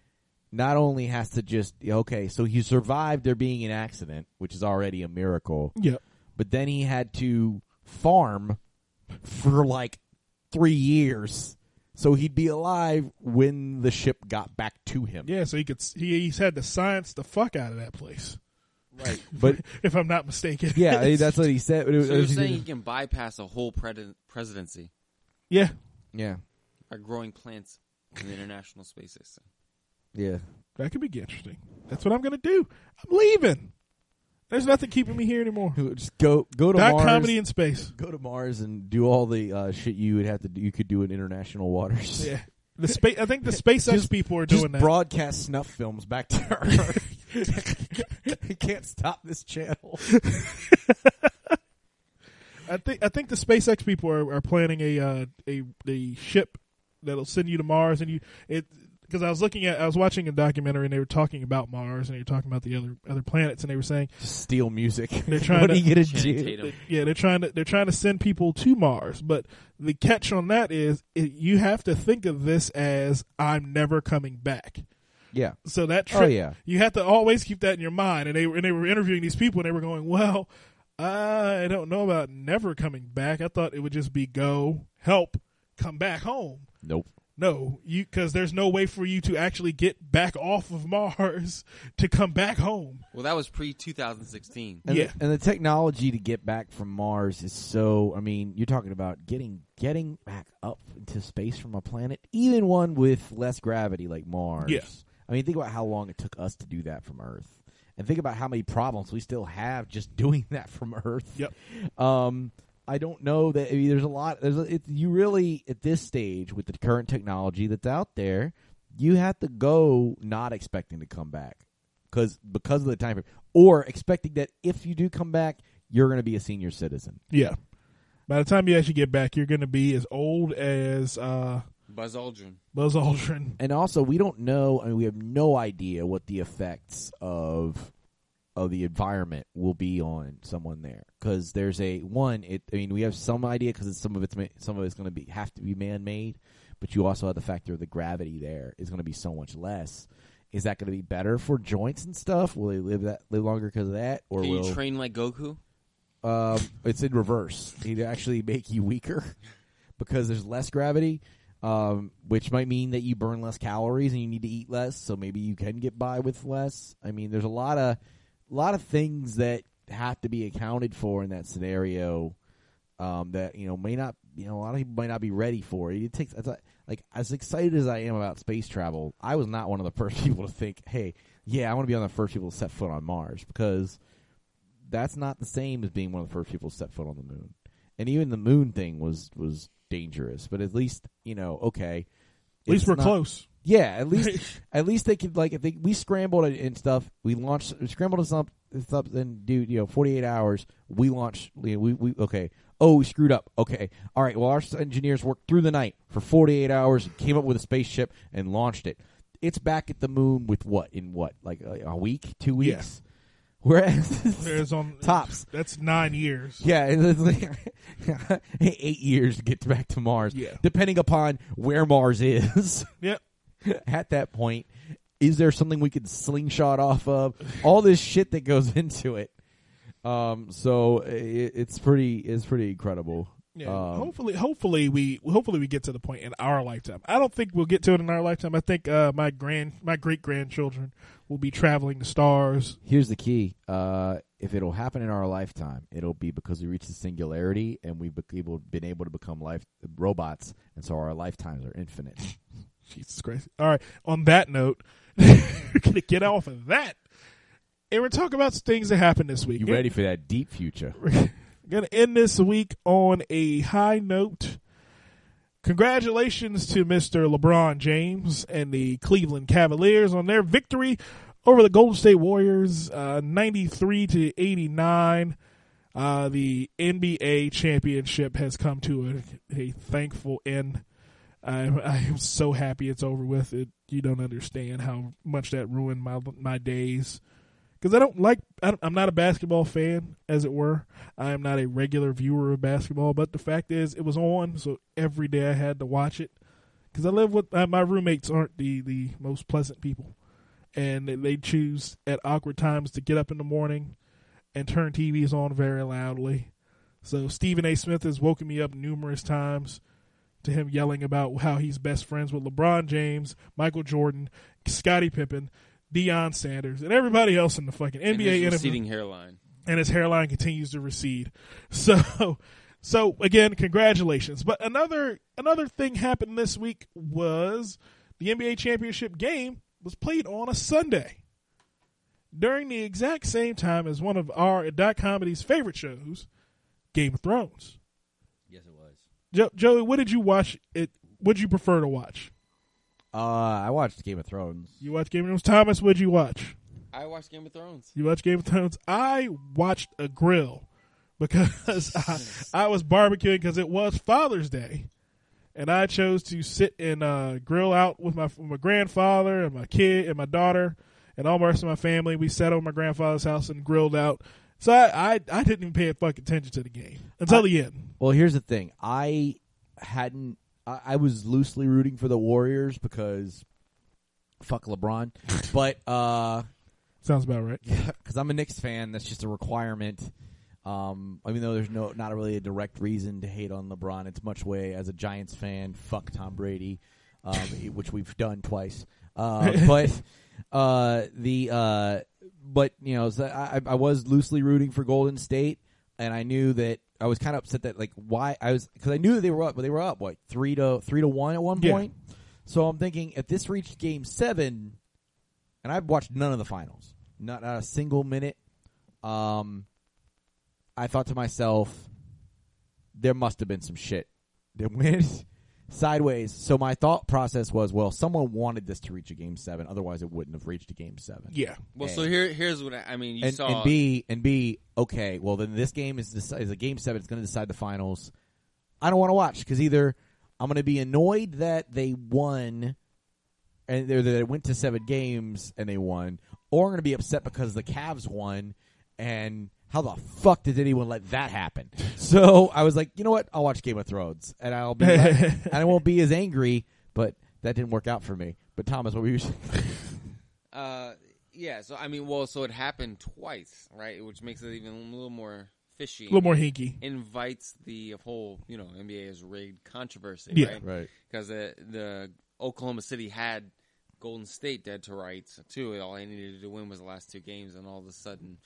not only has to just okay, so he survived there being an accident, which is already a miracle, yeah. but then he had to farm for like three years. So he'd be alive when the ship got back to him. Yeah, so he could he, he's had to science the fuck out of that place. Right. But if I'm not mistaken. yeah, that's what he said. It So it you're saying you can bypass a whole pred- presidency yeah. yeah, by growing plants in the International Space Station? yeah. That could be interesting. That's what I'm gonna do. I'm leaving. There's nothing keeping me here anymore. Just go go to Not Mars. comedy in space. go to Mars and do all the uh, shit you would have to do. You could do in international waters. Yeah. The space. I think the SpaceX Just- people are Just doing that. broadcast snuff films back to Earth. you can't stop this channel. I think I think the SpaceX people are, are planning a uh, a a ship that'll send you to Mars, and you it because I was looking at I was watching a documentary and they were talking about Mars and they were talking about the other other planets and they were saying Just steal music. They're trying what to- are you gonna do? Tatum. yeah they're trying to they're trying to send people to Mars, but the catch on that is it, you have to think of this as I'm never coming back. Yeah. So that oh, trip, Oh, yeah. you have to always keep that in your mind. And they were and they were interviewing these people, and they were going, "Well, I don't know about never coming back. I thought it would just be go, help, come back home. Nope. No, you because there's no way for you to actually get back off of Mars to come back home. Well, that was pre 2016. And Yeah. The, and the technology to get back from Mars is so. I mean, you're talking about getting getting back up into space from a planet, even one with less gravity like Mars. Yeah. I mean, think about how long it took us to do that from Earth, and think about how many problems we still have just doing that from Earth. Yep. Um, I don't know that. I mean, there's a lot. There's a, it, you really at this stage with the current technology that's out there, you have to go not expecting to come back because because of the time frame, or expecting that if you do come back, you're going to be a senior citizen. Yeah. By the time you actually get back, you're going to be as old as uh, Buzz Aldrin. Buzz Aldrin. And also, we don't know. I mean, we have no idea what the effects of of the environment will be on someone there because there's a one. It. I mean, we have some idea because some of it's some of it's going to be have to be man made, but you also have the factor of the gravity there is going to be so much less. Is that going to be better for joints and stuff? Will they live that live longer because of that, or Can will you train like Goku? um, it's in reverse. He'd actually make you weaker because there's less gravity, um, which might mean that you burn less calories and you need to eat less. So maybe you can get by with less. I mean, there's a lot of a lot of things that have to be accounted for in that scenario um, that you know may not you know a lot of people might not be ready for. It takes it's like, like as excited as I am about space travel, I was not one of the first people to think, hey, yeah, I want to be on the first people to set foot on Mars because that's not the same as being one of the first people to set foot on the moon. And even the moon thing was was dangerous, but at least you know, okay. At least we're not- close. Yeah, at least at least they could like if they we scrambled and stuff. We launched we scrambled us up stuff and do you know forty eight hours. We launched. You know, we we okay. Oh, we screwed up. Okay, all right. Well, our engineers worked through the night for forty eight hours, came up with a spaceship and launched it. It's back at the moon with what in what like a, a week, two weeks. Whereas There's on Tops. That's nine years. yeah, it's like eight years to get back to Mars. Yeah. depending upon where Mars is. Yep. at that point, is there something we could slingshot off of? All this shit that goes into it. Um, so it, it's pretty, it's pretty incredible. Yeah. Um, hopefully, hopefully we hopefully we get to the point in our lifetime. I don't think we'll get to it in our lifetime. I think uh, my grand my great grandchildren will be traveling the stars. Here's the key: uh, if it'll happen in our lifetime, it'll be because we reach the singularity and we've be- able, been able to become life robots, and so our lifetimes are infinite. Jesus Christ. All right. On that note, we're gonna get off of that. And we're talking about things that happened this week. You ready for that deep future? Gonna end this week on a high note. Congratulations to Mr. LeBron James and the Cleveland Cavaliers on their victory over the Golden State Warriors, uh, 93 to 89. Uh, the NBA championship has come to a, a thankful end. I, I am so happy it's over with. It you don't understand how much that ruined my my days because I don't like. I I'm not a basketball fan, as it were. I am not a regular viewer of basketball. But the fact is, it was on, so every day I had to watch it because I live with uh, my roommates. aren't the the most pleasant people, and they- they choose at awkward times to get up in the morning and turn TVs on very loudly. So Stephen A. Smith has woken me up numerous times to him yelling about how he's best friends with LeBron James, Michael Jordan, Scottie Pippen, Deion Sanders, and everybody else in the fucking NBA. And his NFL receding hairline. and his hairline continues to recede. So, so again, congratulations. But another another thing happened this week was the NBA championship game was played on a Sunday during the exact same time as one of our dot comedy's favorite shows, Game of Thrones. Yes, it was. Jo- Joey, what did you watch? It would you prefer to watch? Uh, I watched Game of Thrones. You watch Game of Thrones. Thomas, what'd you watch? I watched Game of Thrones. You watch Game of Thrones? I watched a grill because I, I was barbecuing because it was Father's Day, and I chose to sit and uh, grill out with my with my grandfather and my kid and my daughter and all the rest of my family. We sat over my grandfather's house and grilled out. So I I, I didn't even pay a fucking attention to the game until I- the end. Well, here's the thing. I hadn't. I, I was loosely rooting for the Warriors because fuck LeBron, but uh, Sounds about right. because I'm a Knicks fan, that's just a requirement. Um, even though there's no not really a direct reason to hate on LeBron, it's much way as a Giants fan. Fuck Tom Brady, um, which we've done twice. Uh, but uh, the uh, but you know, so I, I was loosely rooting for Golden State, and I knew that I was kind of upset that like why I was because I knew that they were up, but they were up what three to three to one at one Yeah. point. So I'm thinking if this reached Game Seven, and I've watched none of the finals, not not a single minute. Um, I thought to myself, there must have been some shit that went sideways. So my thought process was, well, someone wanted this to reach a game seven, otherwise it wouldn't have reached a game seven. Yeah. Well, And- so here, here's what I, I mean. You and, saw and B and B, okay, well then this game is deci- is a game seven. It's going to decide the finals. I don't want to watch because either I'm going to be annoyed that they won, and they that it went to seven games and they won, or I'm going to be upset because the Cavs won, and how the fuck did anyone let that happen? So I was like, you know what? I'll watch Game of Thrones, and I'll be and I won't be as angry. But that didn't work out for me. But Thomas, what were you? saying? Uh, yeah. So I mean, well, so it happened twice, right? Which makes it even a little more fishy. A little more hinky. Invites the whole, you know, NBA is rigged controversy, Yeah. right? Right. Because the, the Oklahoma City had Golden State dead to rights too. All they needed to win was the last two games, and all of a sudden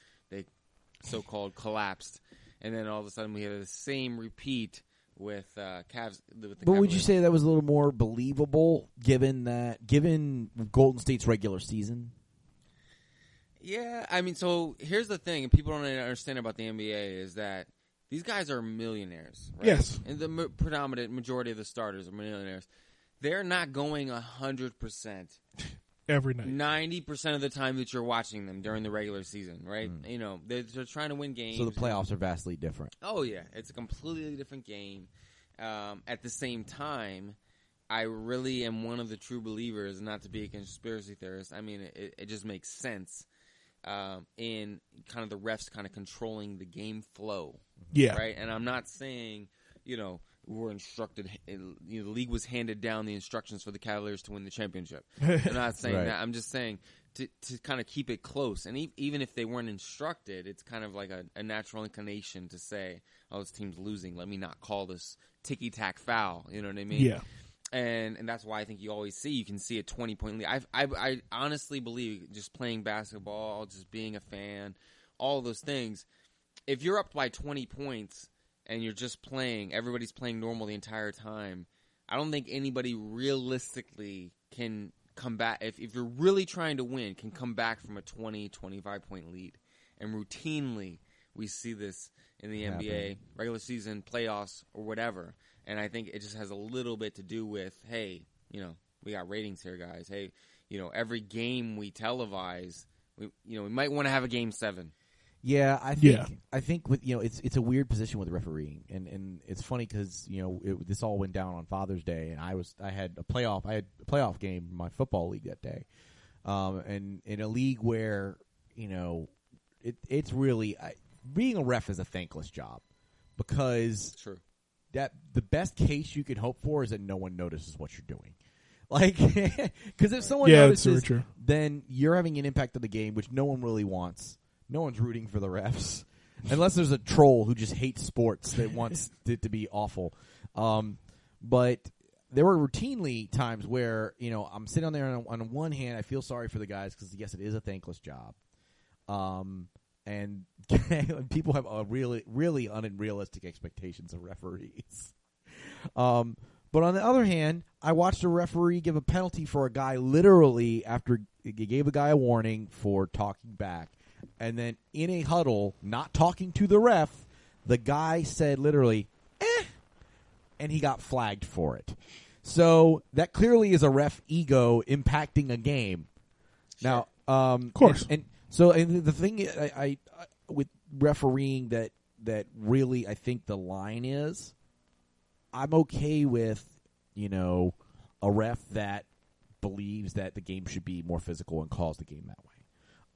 they so-called collapsed. And then all of a sudden we had the same repeat with uh, Cavs. With the But would you say that was a little more believable given that given Golden State's regular season? Yeah, I mean, so here's the thing, and people don't understand about the NBA is that these guys are millionaires, right? Yes. and the ma- predominant majority of the starters are millionaires. They're not going hundred percent, Every night. ninety percent of the time that you're watching them during the regular season, right? Mm. You know, they're, they're trying to win games. So the playoffs are vastly different. Oh yeah, it's a completely different game. Um, at the same time, I really am one of the true believers, not to be a conspiracy theorist. I mean, it, it just makes sense um, in kind of the refs kind of controlling the game flow, Yeah. right? And I'm not saying, you know, we're instructed. You know, the league was handed down the instructions for the Cavaliers to win the championship. I'm not saying Right. that. I'm just saying to to kind of keep it close. And e- even if they weren't instructed, it's kind of like a, a natural inclination to say, "Oh, this team's losing. Let me not call this ticky tack foul." You know what I mean? Yeah. And and that's why I think you always see you can see a twenty point lead. I I I honestly believe just playing basketball, just being a fan, all those things. If you're up by 20 points and you're just playing, everybody's playing normal the entire time. I don't think anybody realistically can come back if, if you're really trying to win can come back from a 20 25 point lead and routinely we see this in the Happen. NBA regular season playoffs or whatever and I think it just has a little bit to do with hey you know we got ratings here guys hey you know every game we televise we you know we might want to have a game 7 Yeah, I think Yeah. I think with you know it's it's a weird position with refereeing, and and it's funny because you know it, this all went down on Father's Day, and I was I had a playoff I had a playoff game in my football league that day, um, and in a league where you know it it's really I, being a ref is a thankless job because true that the best case you can hope for is that no one notices what you're doing. Like, because if someone Yeah, that's notices, true. then you're having an impact on the game, which no one really wants. No one's rooting for the refs, unless there's a troll who just hates sports that wants it to be awful. Um, but there were routinely times where you know I'm sitting on there, and on, on one hand, I feel sorry for the guys because yes, it is a thankless job. Um, and people have a really, really unrealistic expectations of referees. Um, but on the other hand, I watched a referee give a penalty for a guy literally after he gave a guy a warning for talking back, and then in a huddle, not talking to the ref, the guy said literally, "eh," and he got flagged for it. So that clearly is a ref ego impacting a game. Now, um, of course. and, and so and the thing I, I, I with refereeing that that really I think the line is, I'm okay with you know a ref that believes that the game should be more physical and calls the game that way.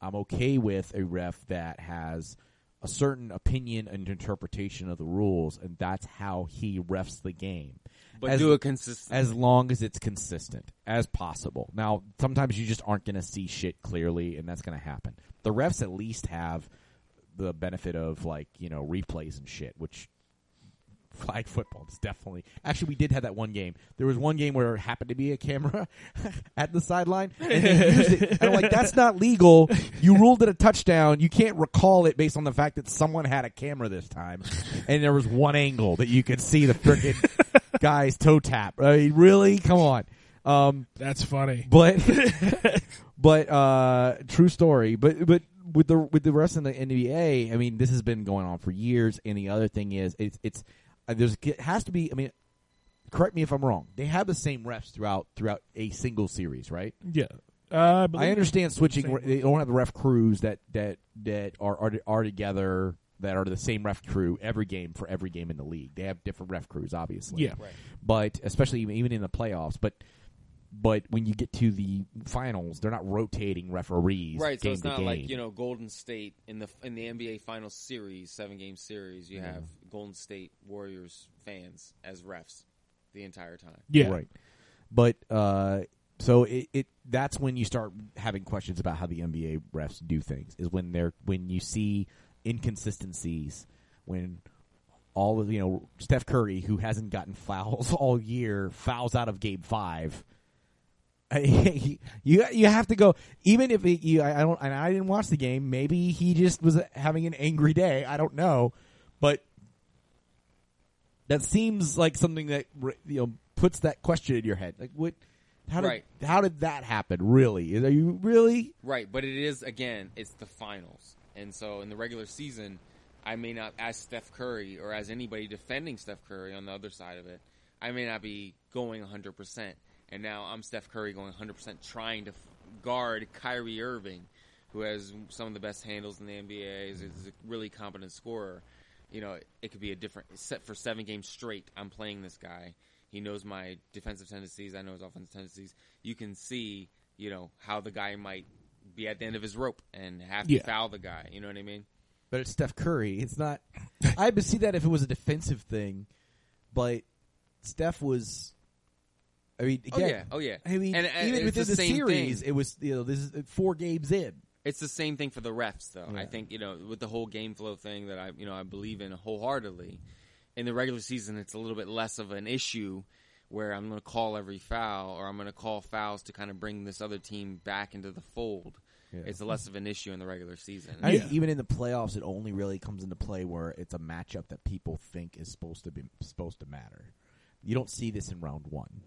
I'm okay with a ref that has a certain opinion and interpretation of the rules, and that's how he refs the game. but As- do it consistent as long as it's consistent as possible. Now, sometimes you just aren't going to see shit clearly, and that's going to happen. The refs at least have the benefit of like you know replays and shit, which flag football It's definitely. Actually, we did have that one game. There was one game where it happened to be a camera at the sideline, and they used it. And I'm like, that's not legal. You ruled it a touchdown. You can't recall it based on the fact that someone had a camera this time, and there was one angle that you could see the frickin' guy's toe tap. I mean, really? Come on. Um, That's funny. but but uh true story but but with the with the rest of the NBA I mean this has been going on for years and the other thing is it's it's there's it has to be I mean correct me if I'm wrong they have the same refs throughout throughout a single series right Yeah. Uh, I, believe I understand switching Same. they don't have the ref crews that that that are are are together that are the same ref crew every game for every game in the league they have different ref crews obviously Yeah. Right. but especially even, even in the playoffs. But but when you get to the finals, they're not rotating referees. Right, so it's to not game. like you know Golden State in the in the NBA Finals series, seven game series. You have Golden State Warriors fans as refs the entire time. Yeah. right. But uh, so it, it that's when you start having questions about how the NBA refs do things. Is when they're when you see inconsistencies when. All of you know, Steph Curry, who hasn't gotten fouls all year, fouls out of Game Five. you you have to go even if it, you I, don't and I didn't watch the game. Maybe he just was having an angry day. I don't know, but that seems like something that you know puts that question in your head. Like what? How did Right. how did that happen? Really? Are you really? Right, but it is again, it's the finals, and so in the regular season, I may not, as Steph Curry or as anybody defending Steph Curry on the other side of it, I may not be going 100. percent And now I'm Steph Curry going 100 percent trying to f- guard Kyrie Irving, who has some of the best handles in the NBA, is, is a really competent scorer. You know, it could be a different set for seven games straight. I'm playing this guy. He knows my defensive tendencies. I know his offensive tendencies. You can see, you know, how the guy might be at the end of his rope and have to Yeah. foul the guy. You know what I mean? But it's Steph Curry. It's not. I would see that if it was a defensive thing, but Steph was. I mean, Oh yeah, oh yeah. I mean, and, and even it's within the, same series, thing. it was you know this is uh, four games in. It's the same thing for the refs, though. I think you know with the whole game flow thing that I you know I believe in wholeheartedly. In the regular season, it's a little bit less of an issue where I'm going to call every foul or I'm going to call fouls to kind of bring this other team back into the fold. Yeah. it's less of an issue in the regular season. I Yeah. even in the playoffs, it only really comes into play where it's a matchup that people think is supposed to be supposed to matter. You don't see this in round one.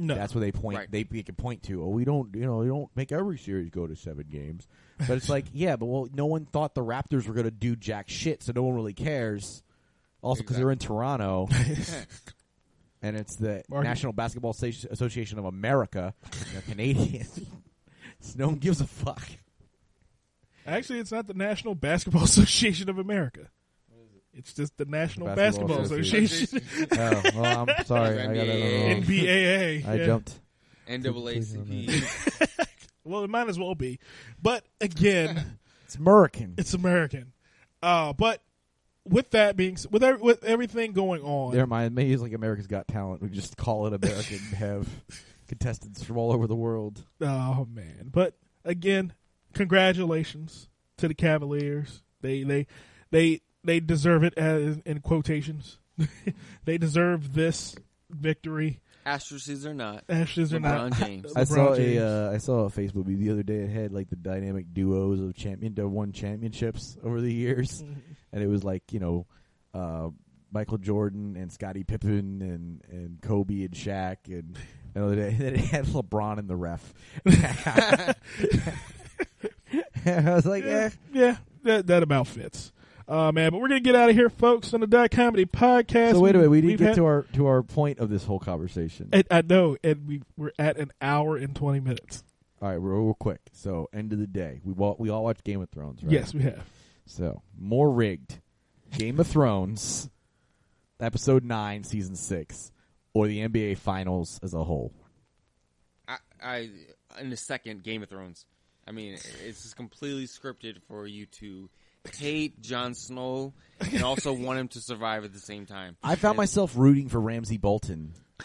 No, That's what they point. Right. They, they can point to. Oh, we don't. You know, we don't make every series go to seven games. But it's like, yeah, but well, no one thought the Raptors were going to do jack shit, so no one really cares. Also, because they're in Toronto, and it's the Mark- National Basketball Association of America. They're Canadian. so no one gives a fuck. actually, it's not the National Basketball Association of America. It's just the National Basketball Basketball, Association. Association, oh, well, I'm sorry. I got that wrong. NBAA. I yeah. jumped. NAACP. Well, it might as well be, but again, It's American. it's American. Uh, but with that being s- with every, with everything going on, Never mind. Maybe it's like America's Got Talent. We just call it American and have contestants from all over the world. Oh man! But again, congratulations to the Cavaliers. They they they they deserve it as in quotations. they deserve this victory. Asterisks or not. Ashes or not. LeBron James. I LeBron saw James. a uh, I saw a Facebook video the other day. It had like the dynamic duos of champion that won championships over the years, and it was like you know uh, Michael Jordan and Scottie Pippen and and Kobe and Shaq and and then it had LeBron and the ref. I was like, eh. yeah, that that about fits. Uh, man, but we're gonna get out of here, folks, on the Dot Comedy Podcast. So wait a minute, we didn't get had- to our to our point of this whole conversation. I, I know, and we we're at an hour and twenty minutes. All right, real, real quick. So end of the day, we all, we all watched Game of Thrones, right? Yes, we have. So more rigged, Game of Thrones, episode nine, season six, or the NBA Finals as a whole. I, I in a second, Game of Thrones. I mean, it's just completely scripted for you to hate Jon Snow and also want him to survive at the same time. I found And- myself rooting for Ramsay Bolton,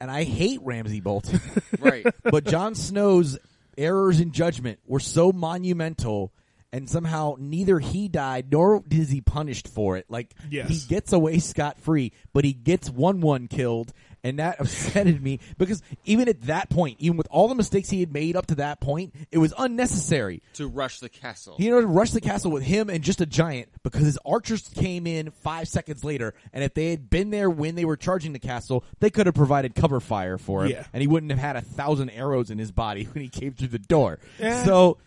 and I hate Ramsay Bolton. right. but Jon Snow's errors in judgment were so monumental, and somehow neither he died nor is he punished for it. Like Yes. he gets away scot free, but he gets one one killed, and that upsetted me because even at that point, even with all the mistakes he had made up to that point, it was unnecessary. To rush the castle. He had to rush the castle with him and just a giant because his archers came in five seconds later, and if they had been there when they were charging the castle, they could have provided cover fire for him, Yeah. and he wouldn't have had a thousand arrows in his body when he came through the door. Yeah. So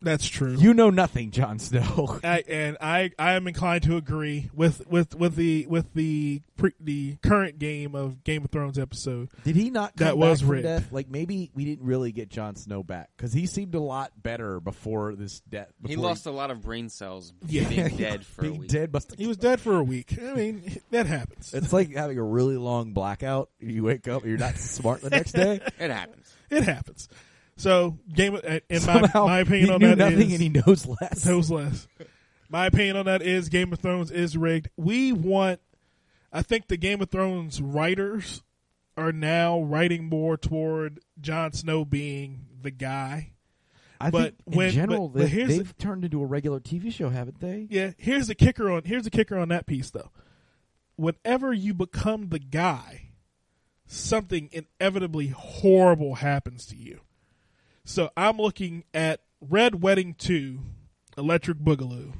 That's true. you know nothing, Jon Snow. I, and I, I am inclined to agree with with with the with the pre, the current game of Game of Thrones episode. Did he not? Come That was back from rigged. death? Like maybe we didn't really get Jon Snow back because he seemed a lot better before this death. he before lost a lot of brain cells Yeah. being dead for a week. dead. Must He was dead for a week. I mean, that happens. It's like having a really long blackout. You wake up, you're not smart the next day. It happens. It happens. So, game of- in my Somehow my opinion he on that nothing is- and he knows less. knows less. My opinion on that is Game of Thrones is rigged. We want, I think the Game of Thrones writers are now writing more toward Jon Snow being the guy. I But think when- in general, but- they, they've turned into a regular TV show, haven't they? Yeah, here's the kicker on here's the kicker on that piece though. Whenever you become the guy, something inevitably horrible happens to you. So I'm looking at Red Wedding 2, Electric Boogaloo.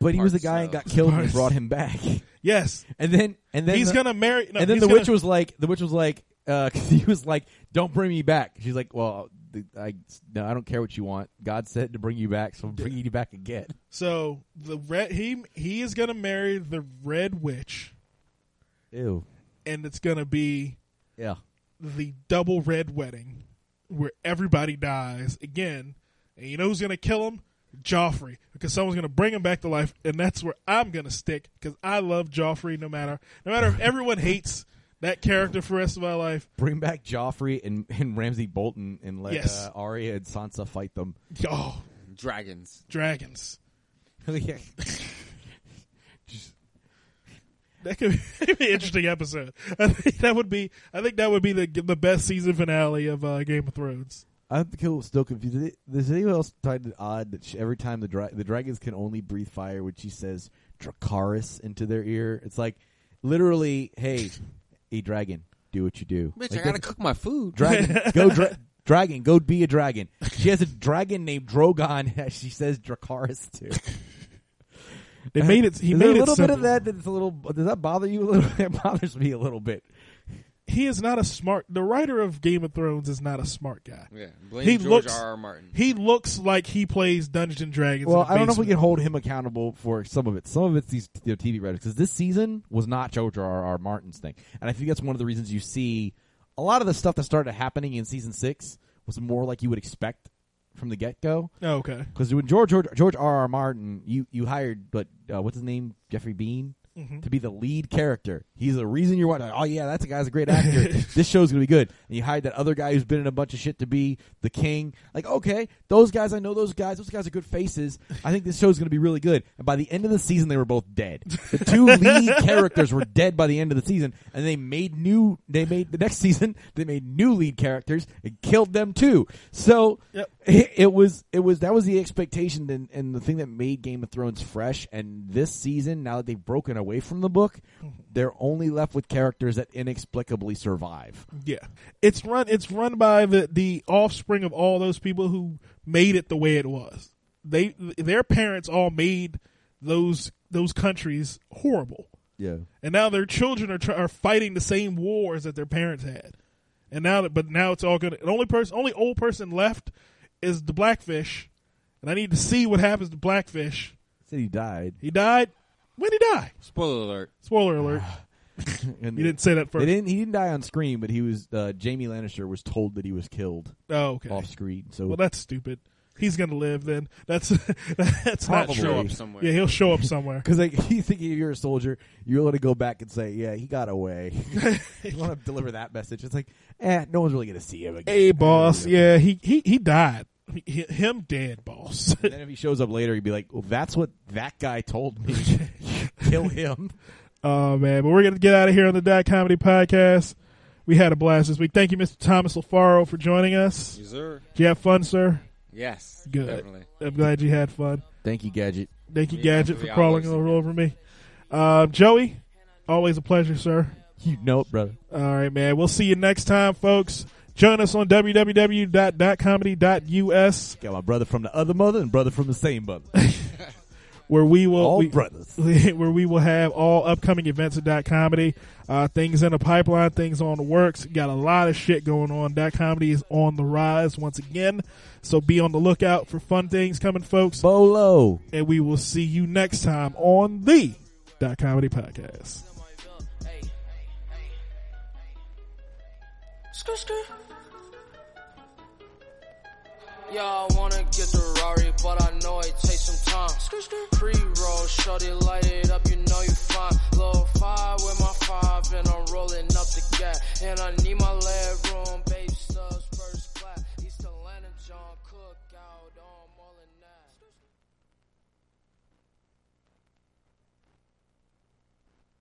But he was the Parts guy and got killed and Parts. they brought him back. Yes, And then and then he's the, gonna marry. No, and then he's the gonna- witch was like the witch was like uh 'cause he was like don't bring me back. She's like, well, the, I no, I don't care what you want. God said to bring you back, so I'm bringing you back again. So the red he he is gonna marry the Red Witch, Ew. and it's gonna be Yeah. the double red wedding where everybody dies again. And you know who's going to kill him? Joffrey. Because someone's going to bring him back to life. And that's where I'm going to stick because I love Joffrey no matter, no matter if everyone hates that character for the rest of my life. Bring back Joffrey and, and Ramsay Bolton and let Yes. uh, Arya and Sansa fight them. Oh, Dragons. dragons. Yeah. That could be, be an interesting episode. I think that would be. I think that would be the the best season finale of uh, Game of Thrones. I'm still still confused. Does anyone else find it odd that she, every time the dra- the dragons can only breathe fire when she says Dracarys into their ear? It's like literally, hey, hey, dragon, do what you do. Bitch, Like, I gotta cook my food. dragon, go, dra- Dragon, go be a dragon. She has a dragon named Drogon. She says Dracarys too. They made it. He Is made there a it little bit of that. That's a little. Does that bother you a little? It bothers me a little bit. He is not a smart. The writer of Game of Thrones is not a smart guy. Yeah, blame He George looks- R. R. Martin. He looks like he plays Dungeons and Dragons. Well, in the I don't know if we basement. can hold him accountable for some of it. Some of it's these you know, TV writers because this season was not George R. R. Martin's thing, and I think that's one of the reasons you see a lot of the stuff that started happening in season six was more like you would expect from the get go. Oh, okay. Because when George George George R. R. Martin, you you hired, but uh, what's his name, Jeffrey Bean, to be the lead character. He's the reason you're watching. Oh yeah, that's a guy's a great actor. this show's gonna be good. And you hired that other guy who's been in a bunch of shit to be the king. Like okay, those guys, I know those guys. Those guys are good faces. I think this show's gonna be really good. And by the end of the season, they were both dead. The two lead characters were dead by the end of the season, and they made new. They made the next season. They made new lead characters and killed them too. So Yep. It, it was it was that was the expectation and, and the thing that made Game of Thrones fresh. And this season, now that they've broken away from the book, mm-hmm. they're only left with characters that inexplicably survive. Yeah, it's run. It's run by the the offspring of all those people who made it the way it was. They their parents all made those those countries horrible, Yeah, and now their children are are fighting the same wars that their parents had. And now, that, but now it's all gonna. The only person, only old person left is the Blackfish, and I need to see what happens to Blackfish. said he died. He died. When did he die? Spoiler alert. Spoiler alert. And You didn't say that first. didn't. He didn't die on screen, but he was. Uh, Jaime Lannister was told that he was killed Oh, okay. off screen. So Well, that's stupid. He's gonna live then. That's that's not Probably. true. Show up somewhere. Yeah, he'll show up somewhere. Because like you think if you're a soldier, you're going to go back and say, "Yeah, he got away." you want to deliver that message. It's like, eh, no one's really going to see him again. Hey, boss. Yeah, he he he died. He, he- him dead, boss. And then if he shows up later, he'd be like, "Well, that's what that guy told me. Kill him." oh man, but we're gonna get out of here on the Dot Comedy Podcast. We had a blast this week. Thank you, Mr. Thomas LoFaro, for joining us. Yes, sir. Did you have fun, sir? Yes. Good. Definitely. I'm glad you had fun. Thank you, Gadget. Thank you, Me Gadget, after for crawling hours. all over me. Uh, Joey, always a pleasure, sir. You know it, brother. All right, man. We'll see you next time, folks. Join us on www.comedy.us Got my brother from the other mother and brother from the same mother. where we will All we, brothers. where we will have all upcoming events at Dot Comedy, uh, things in the pipeline, things on the works. Got a lot of shit going on. Dot Comedy is on the rise once again, so be on the lookout for fun things coming, folks. Bolo. And we will see you next time on the Dot Comedy Podcast. Y'all wanna get the Rari, but I know it takes some time. Pre-roll, shorty light it up, you know you fine. Low five with my five, and I'm rolling up the gap. And I need my leg room, baby.